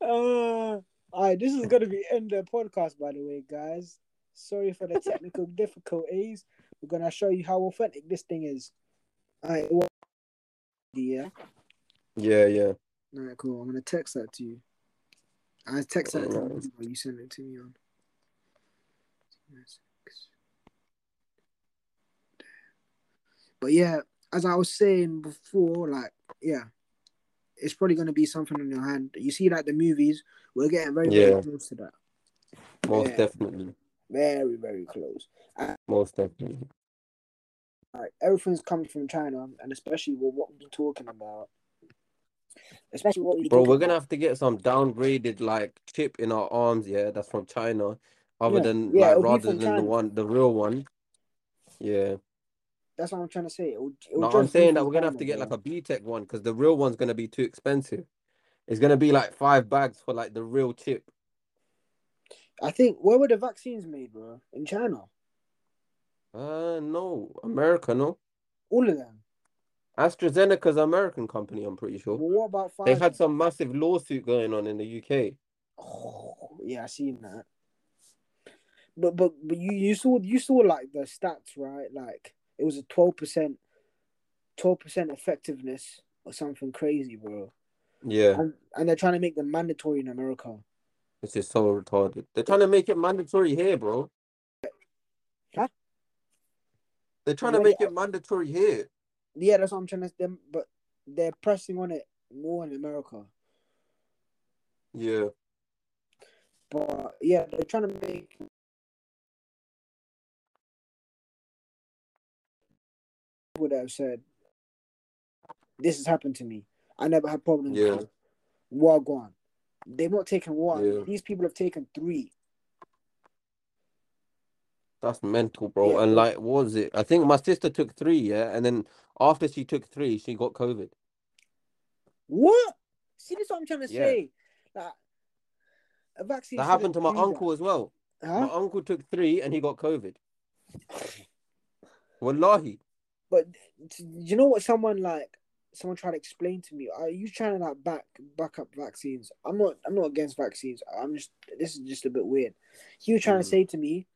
S2: all right, this is gonna be end the podcast, by the way, guys. Sorry for the technical *laughs* difficulties. We're gonna show you how authentic this thing is. All right, well, yeah.
S1: Yeah, yeah.
S2: All right, cool. I'm gonna text that to you. I texted it to you, you sent it to me on. But yeah, as I was saying before, like yeah, it's probably gonna be something in your hand. You see, like the movies, we're getting very
S1: Yeah.
S2: close to that.
S1: Most
S2: Yeah.
S1: definitely.
S2: Very very close.
S1: Most definitely.
S2: Like everything's coming from China, and especially with what we've been talking about. Especially what we
S1: Bro, we're gonna have to get some downgraded like chip in our arms, yeah, that's from China. Other
S2: Yeah,
S1: than
S2: yeah,
S1: like rather than the one the real one. Yeah.
S2: That's what I'm trying to say. It would, it would
S1: No,
S2: just
S1: I'm saying that we're gonna have to get like a B Tech one because the real one's gonna be too expensive. It's gonna be like five bags for like the real chip.
S2: I think where were the vaccines made, bro? In China,
S1: Uh no, America, no.
S2: all of them.
S1: AstraZeneca's an American company, I'm pretty sure.
S2: Well, what about Pfizer?
S1: They had some massive lawsuit going on in the UK.
S2: Oh, yeah, I seen that. But but but you you saw you saw like the stats right? Like it was a twelve percent, twelve percent effectiveness or something crazy, bro.
S1: Yeah,
S2: And and they're trying to make them mandatory in America.
S1: This is so retarded. They're trying to make it mandatory here, bro.
S2: Huh?
S1: They're trying to
S2: Wait,
S1: make it mandatory here.
S2: Yeah, that's what I'm trying to them, but they're pressing on it more in America.
S1: Yeah.
S2: But yeah, they're trying to make would have said, "This has happened to me. I never had problems."
S1: Yeah.
S2: with Wagwan. They've not taken one.
S1: Yeah.
S2: These people have taken three.
S1: That's mental, bro.
S2: Yeah,
S1: and like, what was it? I think my sister took three, yeah, and then after she took three, she got COVID.
S2: What? See, this is what I'm trying to
S1: Yeah.
S2: say. Like, a vaccine.
S1: That happened to my uncle as well.
S2: that.
S1: My uncle took three and he got COVID. Wallahi.
S2: But you know what? Someone like someone tried to explain to me. Are you trying to like back back up vaccines? I'm not. I'm not against vaccines. I'm just. This is just a bit weird. He was trying
S1: Mm.
S2: to say to me,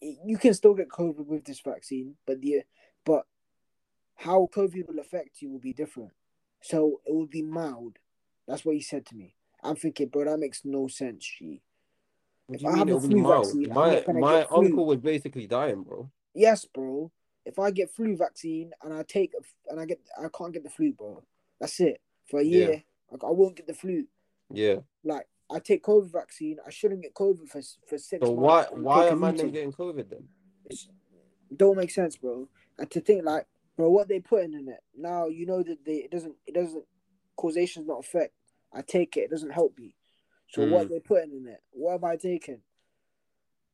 S2: you can still get COVID with this vaccine, but the but how COVID will affect you will be different. So it will be mild. That's what he said to me. I'm thinking, bro, that makes no sense. G.
S1: What
S2: If I
S1: mean
S2: have a flu
S1: mild?
S2: vaccine,
S1: My my uncle was basically dying, bro.
S2: Yes, bro. If I get flu vaccine and I take and I get I can't get the flu, bro. That's it for a
S1: Yeah.
S2: year. Like I won't get the flu.
S1: Yeah.
S2: Like I take COVID vaccine, I shouldn't get COVID for for six
S1: So
S2: months.
S1: why why am I not getting COVID then?
S2: It's, don't make sense, bro. And to think like, bro, what they putting in it now? You know that they it doesn't it doesn't causation's not effect. I take it, it doesn't help me. So what
S1: Mm.
S2: they putting in it? What have I taken?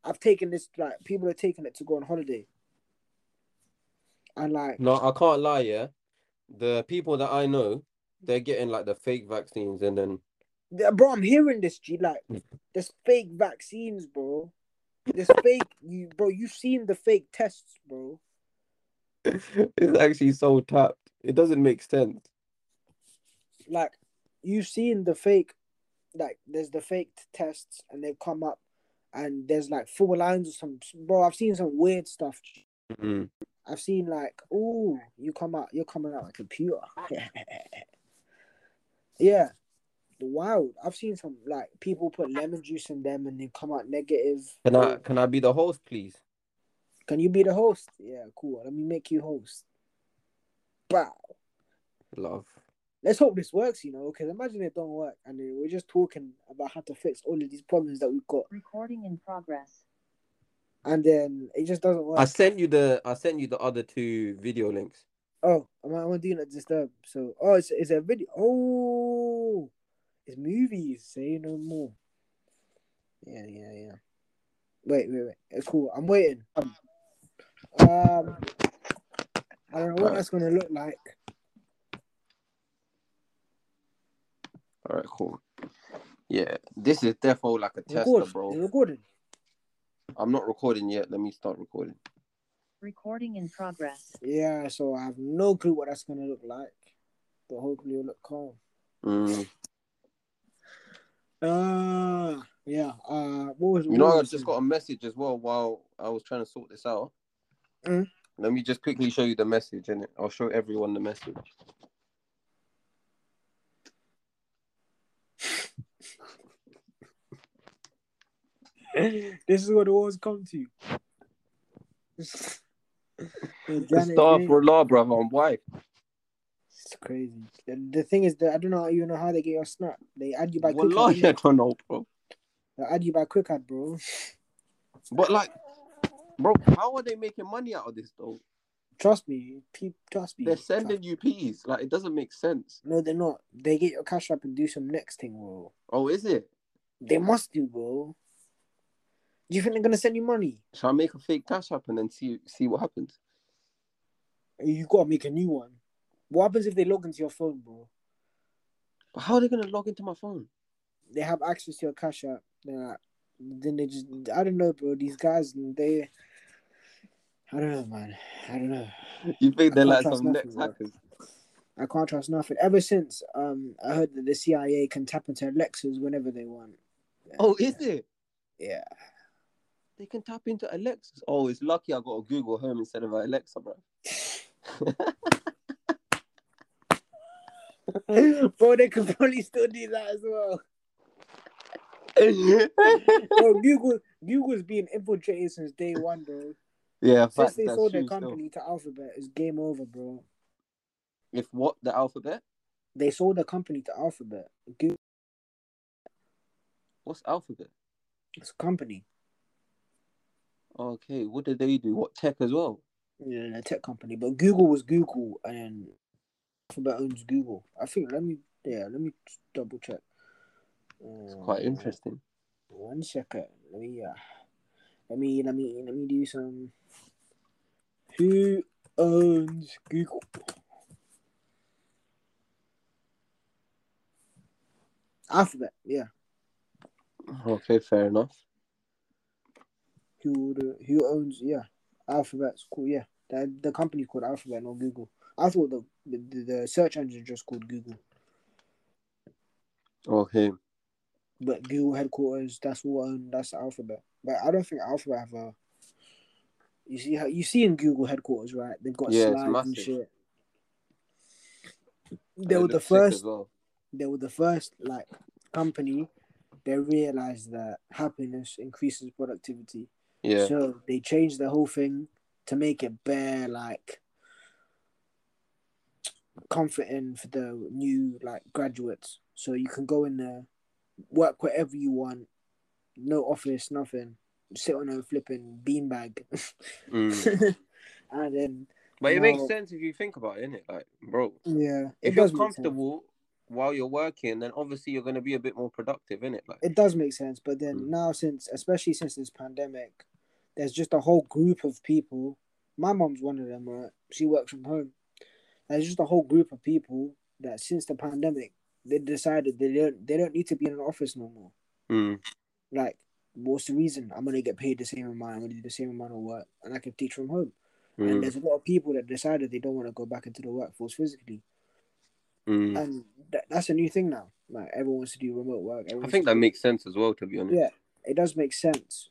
S2: I've taken this like people are taking it to go on holiday. And like
S1: No, I can't lie, yeah. The people that I know, they're getting like the fake vaccines and then
S2: Yeah, bro, I'm hearing this, G. Like, *laughs* there's fake vaccines, bro. There's fake, you, bro. You've seen the fake tests, bro. *laughs*
S1: it's actually so tapped. It doesn't make sense.
S2: Like, you've seen the fake, like, there's the fake tests, and they've come up, and there's like four lines or some, bro. I've seen some weird stuff. G.
S1: Mm.
S2: I've seen like, oh, you come out, you're coming out a computer. *laughs* yeah, wow. I've seen some like people put lemon juice in them, and they come out negative.
S1: Can I can I be the host, please?
S2: Can you be the host? Yeah, cool. Let me make you host. Wow.
S1: Love.
S2: Let's hope this works, you know, because imagine it don't work and we're just talking about how to fix all of these problems that we've got,
S3: Recording in progress.
S2: And then it just doesn't work.
S1: I sent you the I sent you the other two video links.
S2: Oh, I'm, I'm doing it disturb. So, oh, it's, it's a video. Oh, it's movies. Say no more. Yeah, yeah, yeah. Wait, wait, wait. It's cool. I'm waiting. Um, um I don't know what that's gonna look like.
S1: All right, cool. Yeah, this is definitely like a tester,
S2: Record. It's
S1: bro.
S2: recording.
S1: I'm not recording yet. Let me start recording.
S3: Recording in progress.
S2: Yeah, so I have no clue what that's gonna look like, but hopefully it'll look calm.
S1: Mm.
S2: Uh yeah. Uh, what was
S1: You know,
S2: what
S1: I just got a message as well while I was trying to sort this out.
S2: Mm.
S1: Let me just quickly show you the message, and I'll show everyone the message. *laughs*
S2: this is what the wars come to.
S1: The
S2: Janet
S1: star
S2: James-
S1: for law, brother. I'm white.
S2: It's crazy. The, the thing is that I don't know even know how they get your snap. They add you by quick
S1: Wallahi, I don't know, bro.
S2: They add you by Quick Add, bro.
S1: But like, bro, how are they making money out of this though?
S2: Trust me, trust me.
S1: They're sending you peas. Like, it doesn't make sense.
S2: No, they're not. They get your Cash App and do some next thing, bro.
S1: Oh, is it?
S2: They must do, bro. Do you think they're gonna send you money?
S1: Shall I make a fake cash app and then see see what happens?
S2: You gotta make a new one. What happens if they log into your phone, bro?
S1: But how are they gonna log into my phone?
S2: They have access to your cash app. Like, then they just I don't know, bro. These guys they I don't know, man. I don't know.
S1: You think they're like some next hackers?
S2: I can't trust nothing. Ever since um I heard that the CIA can tap into Alexas whenever they want.
S1: Oh, is it?
S2: Yeah.
S1: They can tap into Alexa. Oh, it's lucky I got a Google Home instead of an Alexa, bro. *laughs*
S2: bro, they could probably still do that as well. *laughs* Bro, Google Google's been infiltrated since day one, bro.
S1: yeah,
S2: Since they sold their
S1: true still.
S2: company to Alphabet, it's game over, bro.
S1: If what the alphabet?
S2: They sold the company to Alphabet. Google
S1: What's alphabet?
S2: It's a company.
S1: Okay, what did they do? What tech as well?
S2: Yeah, a tech company. But Google was Google and Alphabet owns Google. I think let me yeah, let me double check.
S1: It's quite
S2: Uh,
S1: interesting.
S2: One second. Let me uh let me let me let me do some who owns Google? Alphabet, yeah.
S1: Okay, fair enough.
S2: Who the who owns yeah. Alphabet's cool, yeah. The the company's called Alphabet, not Google. I thought the the, the search engine just called Google.
S1: Okay.
S2: But Google headquarters, that's what own that's Alphabet. But I don't think Alphabet have a you see how you see in Google headquarters, right? They've got
S1: Yeah,
S2: slides and shit. They were the
S1: looks sick as
S2: first
S1: well.
S2: they were the first like company They realized that happiness increases productivity.
S1: Yeah.
S2: So they changed the whole thing to make it bare like comforting for the new like graduates. So you can go in there, work wherever you want, no office, nothing. Sit on a flipping beanbag,
S1: Mm. *laughs*
S2: and then
S1: But it makes sense if you think about it, innit? Like, bro,
S2: yeah,
S1: if
S2: it
S1: you're
S2: does make sense.
S1: comfortable while you're working, then obviously you're gonna be a bit more productive, innit? Like,
S2: It does make sense, but then
S1: Mm.
S2: now since, especially since this pandemic, there's just a whole group of people. My mom's one of them, right? She works from home. There's just a whole group of people that since the pandemic, they decided they don't they don't need to be in an office no more.
S1: mm,
S2: Like, what's the reason? I'm gonna get paid the same amount. I'm gonna do the same amount of work, and I can teach from home. And
S1: mm,
S2: there's a lot of people that decided they don't want to go back into the workforce physically,
S1: mm.
S2: and that, that's a new thing now. Like everyone wants to do remote work.
S1: I think that
S2: do-
S1: makes sense as well, to be honest.
S2: yeah, it does make sense.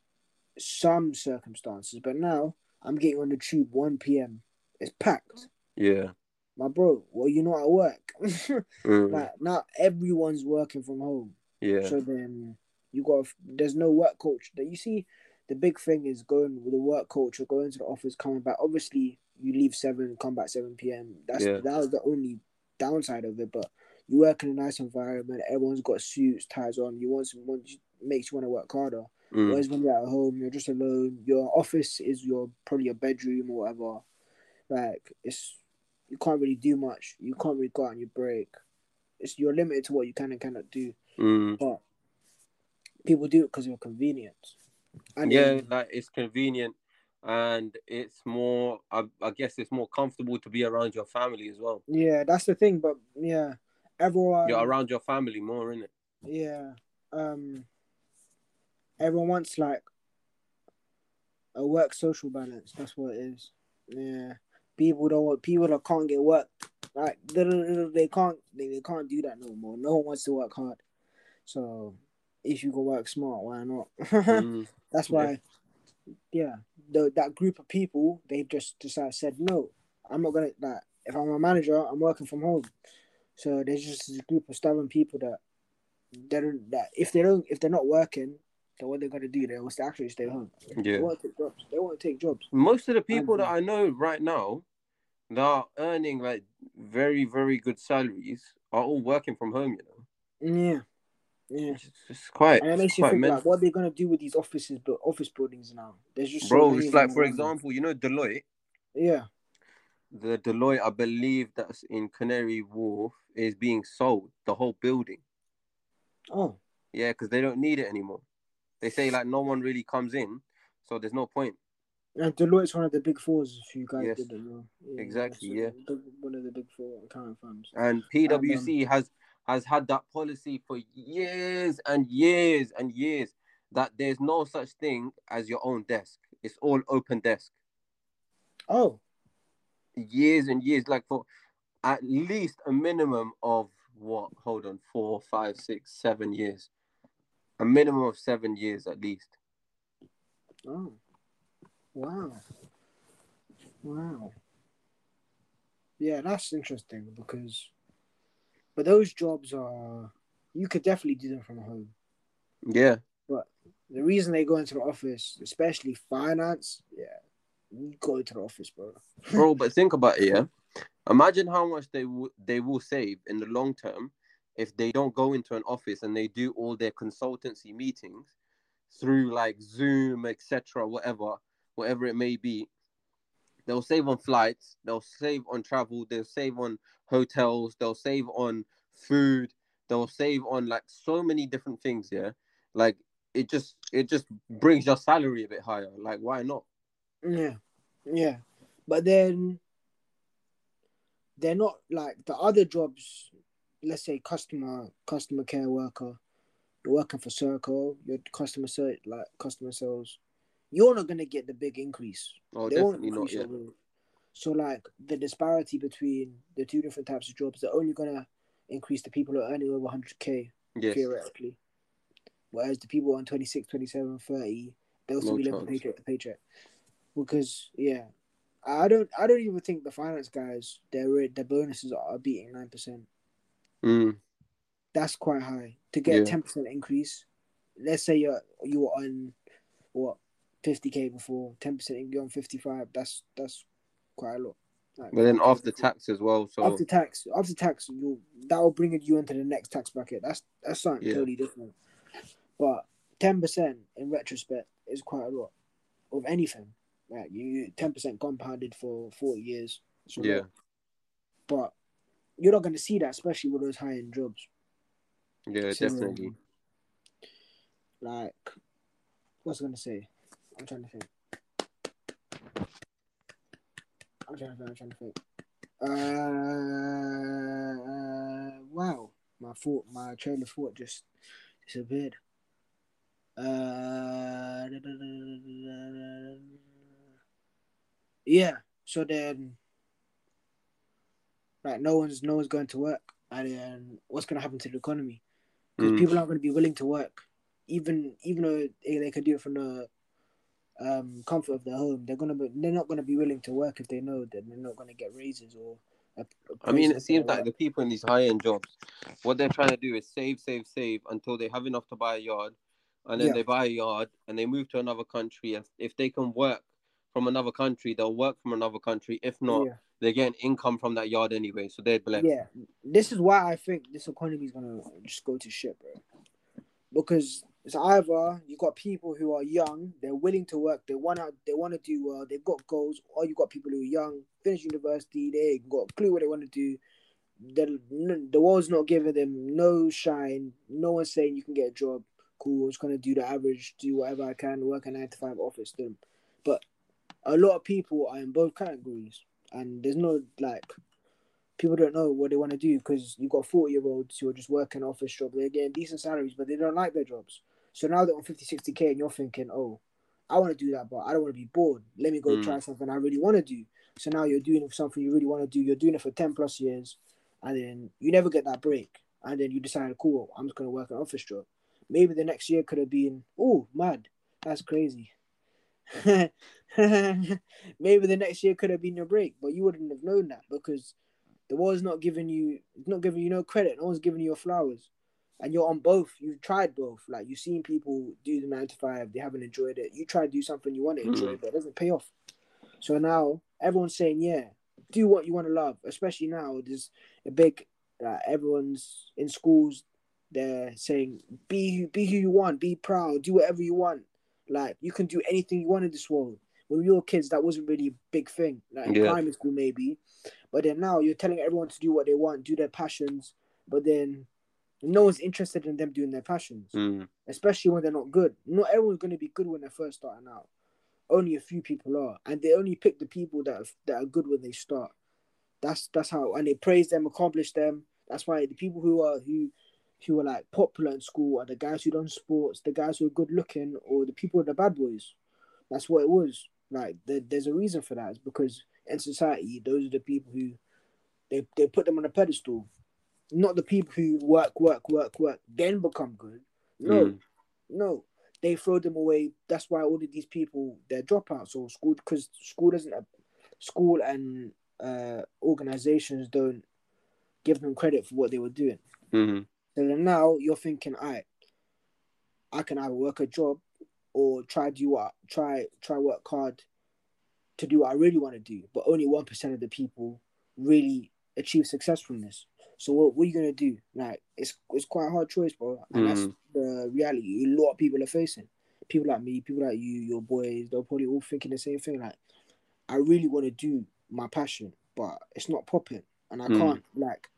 S2: Some circumstances, but now I'm getting on the tube 1 p.m. It's packed.
S1: Yeah.
S2: My bro, well, you're not at work. *laughs*
S1: Mm,
S2: like now, everyone's working from home.
S1: yeah.
S2: So then you got there's no work culture. That you see, the big thing is going with the work culture, going to the office, coming back. Obviously, you leave seven, come back seven p.m. That's
S1: Yeah.
S2: that was the only downside of it. But you work in a nice environment. Everyone's got suits, ties on. You want some, want makes you want to work harder.
S1: Mm,
S2: Whereas when you're at home, you're just alone. Your office is your probably your bedroom or whatever. Like it's you can't really do much. You can't really go out on your break. It's you're limited to what you can and cannot do.
S1: mm.
S2: But people do it because of convenience. And
S1: yeah,
S2: then-
S1: like it's convenient and it's more. I, I guess it's more comfortable to be around your family as well.
S2: yeah, that's the thing. But yeah, everyone.
S1: You're around your family more, in it
S2: Yeah. Um. Everyone wants like a work social balance. That's what it is. Yeah. People don't want people that can't get work. Like they, can't they, they can't do that no more. No one wants to work hard. So if you can work smart, why not? *laughs*
S1: Mm,
S2: That's why, yeah, the, that group of people they've just decided said no. I'm not gonna like if I'm a manager, I'm working from home. So there's just a group of stubborn people that they don't that if they don't if they're not working, So what they're gonna do? They will actually stay home. Yeah. They
S1: Yeah.
S2: won't take jobs. They won't take jobs.
S1: Most of the people
S2: And-
S1: that I know right now that are earning like very, very good salaries are all working from home, you know.
S2: Yeah, yeah.
S1: It's, it's quite,
S2: And it makes you think
S1: mental.
S2: like, what are they gonna do with these offices, but office buildings now? There's just so
S1: Bro,
S2: many
S1: it's like for example, you know Deloitte.
S2: Yeah.
S1: The Deloitte, I believe that's in Canary Wharf, is being sold. The whole building.
S2: Oh,
S1: Yeah, because they don't need it anymore. They say like no one really comes in, so there's no point.
S2: and Deloitte's one of the big fours. If you guys
S1: Yes.
S2: didn't know. Yeah,
S1: Exactly, yeah.
S2: one of the big four accounting firms.
S1: And PwC um, has has had that policy for years and years and years that there's no such thing as your own desk. It's all open desk.
S2: Oh,
S1: Years and years, like for at least a minimum of what? Hold on, four, five, six, seven years. A minimum of seven years at least.
S2: oh, wow, wow. Yeah, that's interesting because, but those jobs are you could definitely do them from home.
S1: Yeah, But
S2: The reason they go into the office, especially finance, yeah, you go to the office, bro. *laughs*
S1: bro. But think about it, yeah. Imagine how much they will they will save in the long term if they don't go into an office and they do all their consultancy meetings through like Zoom, etc., whatever, whatever it may be. They'll save on flights, they'll save on travel, they'll save on hotels, they'll save on food, they'll save on like so many different things, yeah. Like it just it just brings your salary a bit higher. Like why not?
S2: Yeah, yeah, but then they're not like the other jobs. Let's say customer customer care worker. You're working for Circle. You're customer ser- like customer sales. You're not gonna get the big increase.
S1: Oh,
S2: they won't
S1: definitely not
S2: increase
S1: yet.
S2: So like the disparity between the two different types of jobs, they're only gonna increase the people who are earning over 100k
S1: Yes.
S2: theoretically. Whereas the people on 26, 27, 30, they'll still
S1: No
S2: be living paycheck to paycheck. Because yeah, I don't I don't even think the finance guys their their bonuses are beating nine percent.
S1: Mm,
S2: That's quite high to get
S1: Yeah.
S2: a ten percent increase. Let's say you're you're on what fifty k before ten percent you're on fifty five. That's that's quite a lot. Like,
S1: but then after
S2: before.
S1: tax as well. So
S2: after tax, after tax, you that will bring you into the next tax bracket. That's that's something
S1: Yeah.
S2: totally different. But ten percent in retrospect is quite a lot of anything. Like you ten percent compounded for forty years. it's a
S1: Yeah.
S2: But you're not going to see that, especially with those high end jobs.
S1: yeah,
S2: So,
S1: definitely.
S2: Like, what's I going to say? I'm trying to think. I'm trying to think. I'm trying to think. Uh, wow, my thought, my train of thought just disappeared. Uh, yeah. So then, like, no one's no one's going to work, and then what's going to happen to the economy? Because
S1: Mm.
S2: people aren't going to be willing to work, even even though they, they could do it from the um, comfort of their home. They're gonna be, they're not going to be willing to work if they know that they're not going to get raises or. A, a
S1: I mean, it seems like the people in these high end jobs, what they're trying to do is save, save, save until they have enough to buy a yard, and then
S2: Yeah.
S1: they buy a yard and they move to another country. And if they can work from another country, they'll work from another country. If not,
S2: yeah.
S1: they're getting income from that yard anyway, so they're blessed.
S2: Yeah, this is why I think this economy is gonna just go to shit, bro. Because it's either you've got people who are young, they're willing to work, they wanna they wanna do well, they've got goals, or you've got people who are young, finish university, they got a clue what they want to do. The the world's not giving them no shine. No one's saying you can get a job. Cool, I'm just gonna do the average, do whatever I can, work a nine to five office them. But a lot of people are in both categories, and there's no like people don't know what they want to do because you've got 40 year olds who are just working office job. They're getting decent salaries, but they don't like their jobs. So now they're on 50, 60k, and you're thinking, oh, I want to do that, but I don't want to be bored. Let me go
S1: Mm.
S2: try something I really want to do. So now you're doing something you really want to do. You're doing it for 10 plus years, and then you never get that break. And then you decide, cool, I'm just going to work an office job. Maybe the next year could have been, oh, mad. That's crazy. *laughs* Maybe the next year could have been your break, but you wouldn't have known that because the world's not giving you, not giving you no credit. No one's giving you your flowers. And you're on both. You've tried both. Like you've seen people do the nine to five, they haven't enjoyed it. You try to do something you want to enjoy,
S1: Mm.
S2: but it doesn't pay off. So now everyone's saying, yeah, do what you want to love. Especially now, there's a big. Uh, everyone's in schools. They're saying, be be who you want, be proud, do whatever you want. Like you can do anything you want in this world. When we were kids, that wasn't really a big thing. Like in
S1: Yeah.
S2: primary school, maybe, but then now you're telling everyone to do what they want, do their passions, but then no one's interested in them doing their passions,
S1: Mm.
S2: especially when they're not good. Not everyone's going to be good when they're first starting out. Only a few people are, and they only pick the people that are, that are good when they start. That's that's how, and they praise them, accomplish them. That's why the people who are who who are like popular in school are the guys who done sports, the guys who are good looking, or the people are the bad boys. That's what it was. Like there, there's a reason for that. It's because in society, those are the people who they they put them on a pedestal, not the people who work, work, work, work, then become good. No,
S1: Mm.
S2: no, they throw them away. That's why all of these people they're dropouts or school because school doesn't school and uh organizations don't give them credit for what they were doing.
S1: Mm.
S2: So then now you're thinking, all right, I can either work a job or try do what try try work hard to do what I really want to do. But only one percent of the people really achieve success from this. So what, what are you gonna do? Like it's it's quite a hard choice, bro. And that's
S1: Mm.
S2: the reality a lot of people are facing. People like me, people like you, your boys, they're probably all thinking the same thing. Like, I really want to do my passion, but it's not popping, and I
S1: Mm.
S2: can't. Like,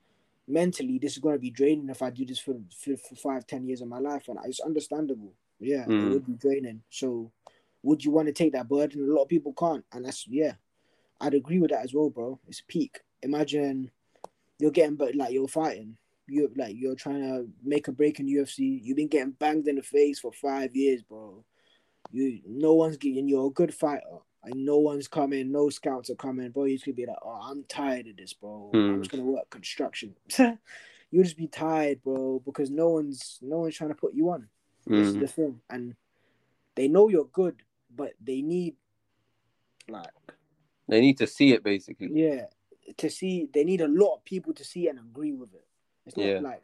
S2: mentally, this is gonna be draining if I do this for for, for five, ten years of my life, and it's understandable. Yeah,
S1: Mm.
S2: it would be draining. So, would you want to take that burden? A lot of people can't, and that's yeah. I'd agree with that as well, bro. It's peak. Imagine you're getting, but like you're fighting. You're like you're trying to make a break in UFC. You've been getting banged in the face for five years, bro. You no one's getting. You're a good fighter, and no one's coming. No scouts are coming, bro. You just gonna be like, oh, I'm tired of this, bro. I'm
S1: Hmm.
S2: just gonna work construction. *laughs* you just be tired, bro, because no one's no one's trying to put you on. This is
S1: Mm.
S2: the thing, and they know you're good, but they need like
S1: They need to see it basically.
S2: yeah to see. They need a lot of people to see and agree with it. It's not
S1: Yeah.
S2: like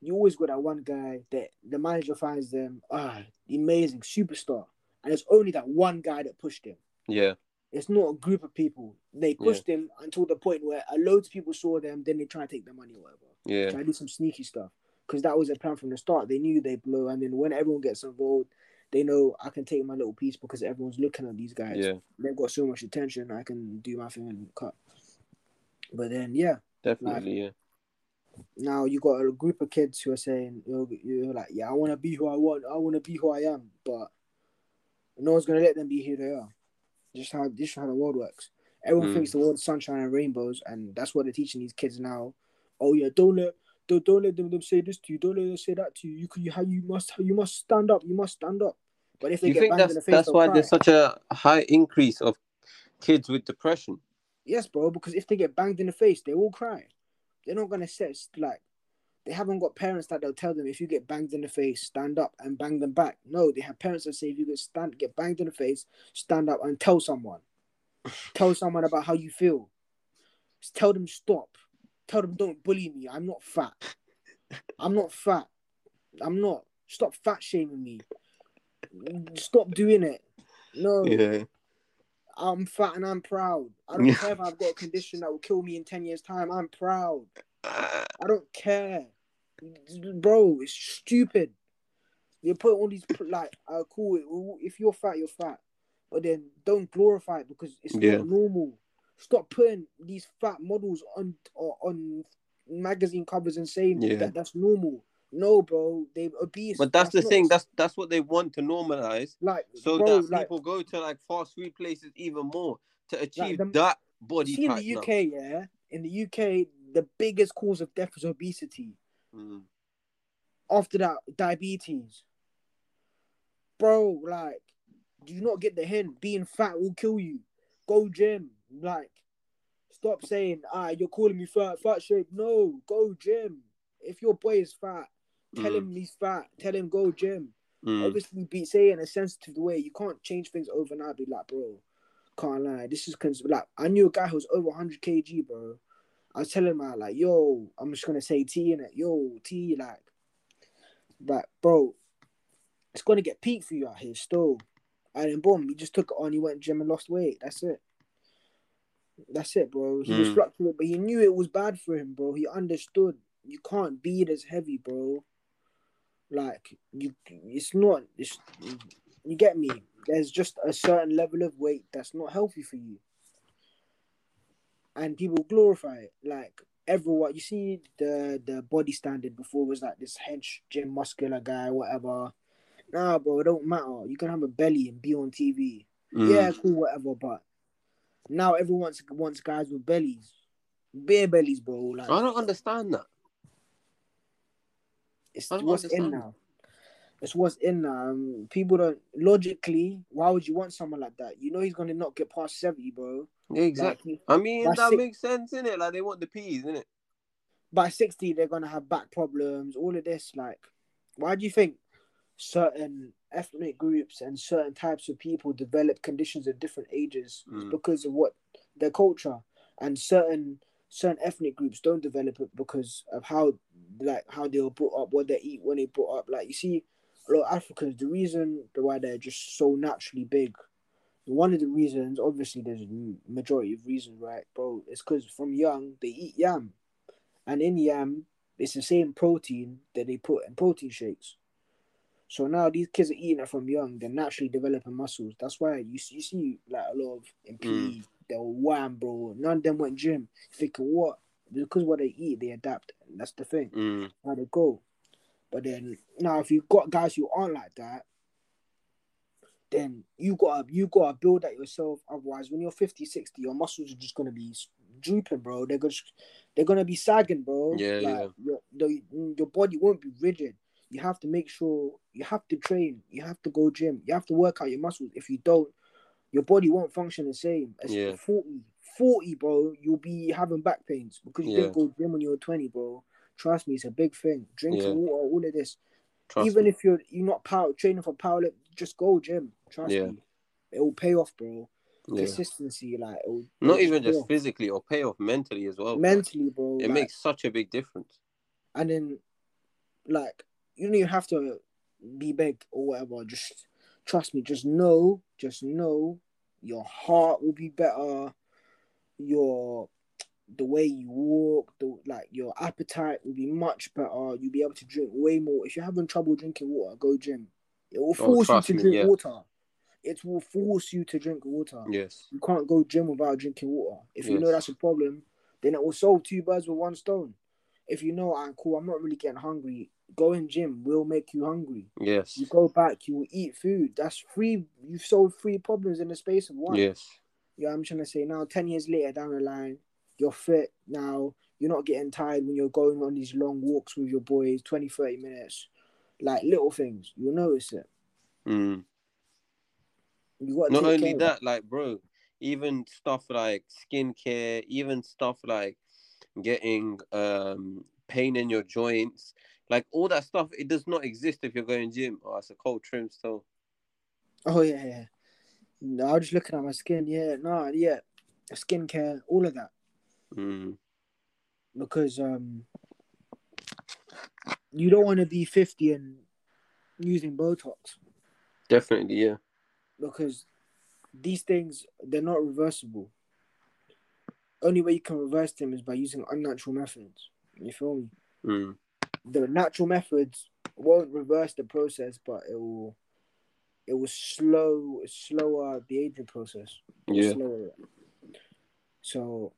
S2: you always got that one guy that the manager finds them ah amazing superstar, and it's only that one guy that pushed him.
S1: Yeah.
S2: It's not a group of people. They pushed him until the point where a loads of people saw them, then they try to take their money or whatever.
S1: Yeah.
S2: Try to do some sneaky stuff. Because that was their plan from the start. They knew they blow, and then when everyone gets involved, they know I can take my little piece because everyone's looking at these guys.
S1: Yeah.
S2: They've got so much attention, I can do my thing and cut. But then, yeah,
S1: Definitely. Yeah.
S2: now you got a group of kids who are saying, you're, you're like, yeah, I want to be who I want. I want to be who I am. But no one's going to let them be who they are. Just how, just how the world works. Everyone
S1: Mm.
S2: thinks the world's sunshine and rainbows, and that's what they're teaching these kids now. Oh yeah, don't let don't, don't let them, them say this to you. Don't let them say that to you. You can you, how you must you must stand up. You must stand up. But if they
S1: You
S2: get
S1: think
S2: banged in
S1: that's
S2: the face,
S1: that's why
S2: cry.
S1: there's such a high increase of kids with depression?
S2: Yes, bro. Because if they get banged in the face, they will cry. They're not gonna say like they haven't got parents that they'll tell them if you get banged in the face, stand up and bang them back. No, they have parents that say if you get stand get banged in the face, stand up and tell someone. *laughs* tell someone about how you feel. Just tell them stop. Tell them don't bully me. I'm not fat. I'm not fat. I'm not. Stop fat shaming me. Stop doing it. No.
S1: Yeah.
S2: I'm fat and I'm proud. I don't care if I've got a condition that will kill me in 10 years' time. I'm proud. I don't care. Bro, it's stupid. You put all these, like, uh, cool, if you're fat, you're fat. But then don't glorify it because it's
S1: Yeah.
S2: not normal. Stop putting these fat models on on magazine covers and saying
S1: Yeah.
S2: that that's normal. No, bro, they obese.
S1: But that's the thing. That's that's what they want to normalize,
S2: like,
S1: so
S2: bro,
S1: that
S2: like,
S1: people go to like fast food places even more to achieve
S2: the-
S1: that body
S2: see in the
S1: now.
S2: UK, yeah, in the UK, the biggest cause of death is obesity.
S1: Mm.
S2: After that, diabetes. Bro, like, do you not get the hint? Being fat will kill you. Go gym. Like, stop saying, ah, you're calling me fat, fat shape. No, go gym. If your boy is fat, tell
S1: Mm.
S2: him he's fat. Tell him go gym.
S1: Mm.
S2: Obviously, be say in a sensitive way. You can't change things overnight. Be like, bro, can't lie. This is cons- like I knew a guy who was over 100 kg, bro. I was telling him, like, yo, I'm just gonna say T in it. Yo, T, like, But bro, it's gonna get peak for you out here still. And then boom, he just took it on. He went gym and lost weight. That's it. That's it, bro. He was
S1: Mm.
S2: fluctuating, but he knew it was bad for him, bro. He understood you can't beat as heavy, bro. Like you, it's not. It's, you get me. There's just a certain level of weight that's not healthy for you, and people glorify it. Like everyone, you see the the body standard before was like this hench, gym muscular guy, whatever. Nah, bro, it don't matter. You can have a belly and be on TV.
S1: Mm.
S2: Yeah, cool, whatever. But now everyone wants, guys with bellies, bare bellies, bro. Like
S1: I don't understand that.
S2: It's what's in now. It's what's in now. Um, people don't logically. Why would you want someone like that? You know he's gonna not get past seventy, bro.
S1: Yeah, exactly.
S2: Like,
S1: I mean, that
S2: six-
S1: makes sense, innit? Like they want the peas, in it.
S2: by sixty, they're gonna have back problems. All of this, like, why do you think certain ethnic groups and certain types of people develop conditions at different ages? It's
S1: Mm.
S2: because of what their culture and certain certain ethnic groups don't develop it because of how like how they were brought up, what they eat when they brought up. Like you see, a lot of Africans, the reason why they're just so naturally big. One of the reasons, obviously, there's a majority of reasons, right, bro? It's because from young they eat yam, and in yam it's the same protein that they put in protein shakes. So now these kids are eating it from young. They're naturally developing muscles. That's why you see, you see like a lot of in PE, mm. they were wham, bro. None of them went gym. Thinking what? Because what they eat, they adapt. That's the thing.
S1: Mm.
S2: How they go. But then now, if you've got guys who aren't like that, then you gotta you gotta build that yourself. Otherwise, when you're 50, 60, your muscles are just gonna be drooping, bro. They're gonna they're gonna be sagging, bro.
S1: Yeah, yeah.
S2: Your, the, your body won't be rigid. You have to make sure you have to train. You have to go gym. You have to work out your muscles. If you don't, your body won't function the same. As
S1: Yeah.
S2: 40, 40, bro, you'll be having back pains because you
S1: Yeah.
S2: didn't go gym when you were 20, bro. Trust me, it's a big thing. Drinking
S1: Yeah.
S2: water, all of this.
S1: Trust
S2: Even
S1: me.
S2: if you're you're not power training for power just go gym. Trust
S1: Yeah.
S2: me. It will pay off, bro.
S1: Yeah.
S2: Consistency, like it will, it
S1: Not even just
S2: off.
S1: physically or pay off mentally as well. bro.
S2: mentally, bro.
S1: It
S2: like-
S1: makes such a big difference.
S2: and then like you don't even have to be big or whatever just trust me just know just know your heart will be better your the way you walk the like your appetite will be much better you'll be able to drink way more if you're having trouble drinking water go gym it will oh, force you
S1: Oh, trust
S2: to
S1: me,
S2: drink
S1: yeah.
S2: water it will force you to drink water
S1: Yes.
S2: you can't go gym without drinking water. If you know that's a problem, then it will solve two birds with one stone. If you know, I'm cool, I'm not really getting hungry, going gym will make you hungry.
S1: Yes.
S2: You go back, you will eat food. That's free. You've solved three problems in the space of one.
S1: Yes.
S2: Yeah, I'm trying to say now, 10 years later down the line, you're fit now. You're not getting tired when you're going on these long walks with your boys, 20, 30 minutes. Like little things, you'll notice it.
S1: Mm.
S2: You got
S1: Not only that, like, bro, even stuff like skincare, even stuff like getting um pain in your joints, like all that stuff, it does not exist if you're going gym. Oh, it's a cold trim still.
S2: Oh yeah, yeah. I was just looking at my skin. Yeah, no, yeah, skincare, all of that,
S1: Mm.
S2: because um, you don't want to be fifty and using Botox
S1: Definitely, yeah.
S2: because these things they're not reversible. Only way you can reverse them is by using unnatural methods. You feel me?
S1: Mm.
S2: The natural methods won't reverse the process, but it will. It will slow slower the aging process.
S1: Yeah.
S2: slower. So,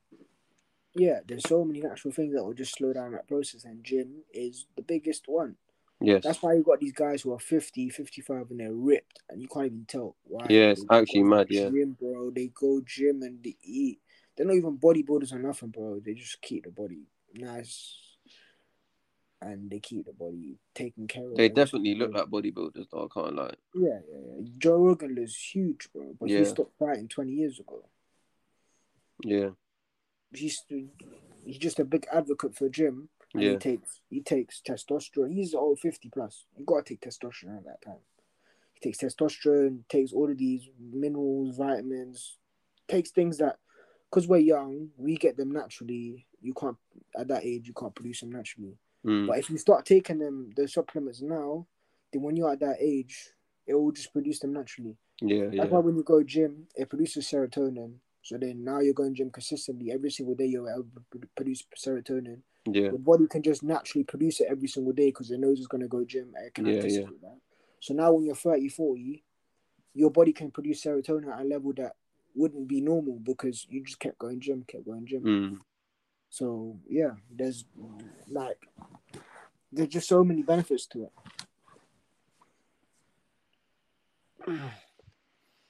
S2: yeah, there's so many natural things that will just slow down that process, and gym is the biggest one.
S1: Yes.
S2: That's why you got these guys who are 50, 55, and they're ripped, and you can't even tell why.
S1: Yeah, it's
S2: They
S1: actually mad, yeah.
S2: Gym, bro. They go gym and they eat. They're not even bodybuilders or nothing, bro. They just keep the body nice, and they keep the body taken care of.
S1: They definitely look like bodybuilders, though. I can't lie.
S2: Yeah, yeah, yeah. Joe Rogan is huge, bro, but
S1: Yeah.
S2: he stopped fighting 20 years ago.
S1: Yeah.
S2: he's he's just a big advocate for gym. And
S1: Yeah.
S2: he takes he takes testosterone. He's all fifty plus. You gotta take testosterone at that time. He takes testosterone, takes all of these minerals, vitamins, takes things that because we're young, we get them naturally. You can't at that age you can't produce them naturally.
S1: Mm.
S2: But if you start taking them the supplements now, then when you're at that age, it will just produce them naturally.
S1: Yeah, yeah.
S2: That's why when you go gym, it produces serotonin. So then now you're going gym consistently every single day. You're able to produce serotonin.
S1: Yeah.
S2: Your body can just naturally produce it every single day because it knows it's going to go gym. and It can
S1: Yeah,
S2: anticipate that. So now when you're 30, 40, your body can produce serotonin at a level that wouldn't be normal because you just kept going gym, kept going gym.
S1: Mm.
S2: So yeah, there's like there's just so many benefits to it. *sighs*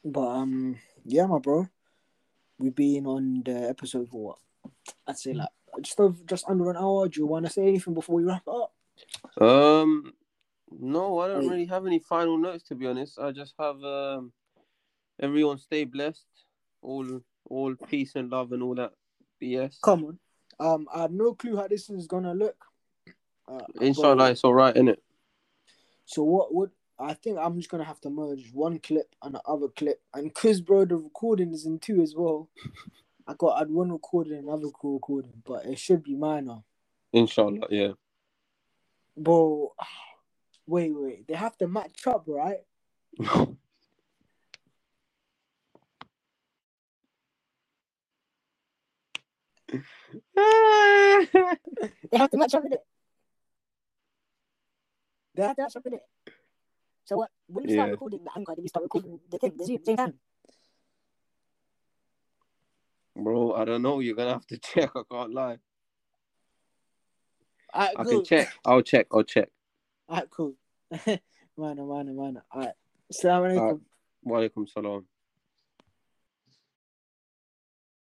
S2: But um, yeah, my bro, we've been on the episode for what? I'd say like just over, just under an hour. Do you want to say anything before we wrap up?
S1: Um, no, I don't
S2: Hey.
S1: really have any final notes to be honest. I just have um, everyone stay blessed, all all peace and love and all that BS.
S2: Come on. Um, I have no clue how this is gonna look. Uh,
S1: Inshallah, it's all right, innit?
S2: So what would I think I'm just gonna have to merge one clip and the other clip, and cause bro, the recording is in two as well. *laughs* I got I'd one recording and another recording, but it should be minor.
S1: Inshallah, yeah.
S2: Bro, *sighs* wait, wait, they have to match up, right? *laughs*
S3: They have to match up with it. They have to match up with it. So what? When you start
S1: Yeah.
S3: recording the anchor, then you start recording the thing, the Zoom, same time.
S1: Bro, I don't know. You're gonna have to check. I can't lie.
S2: Alright,
S1: I
S2: cool.
S1: can check. I'll check. I'll check.
S2: Alright, cool. *laughs* Mana, mana, mana. Alright. Assalamu alaikum.
S1: Alright. Wa alaikum salam.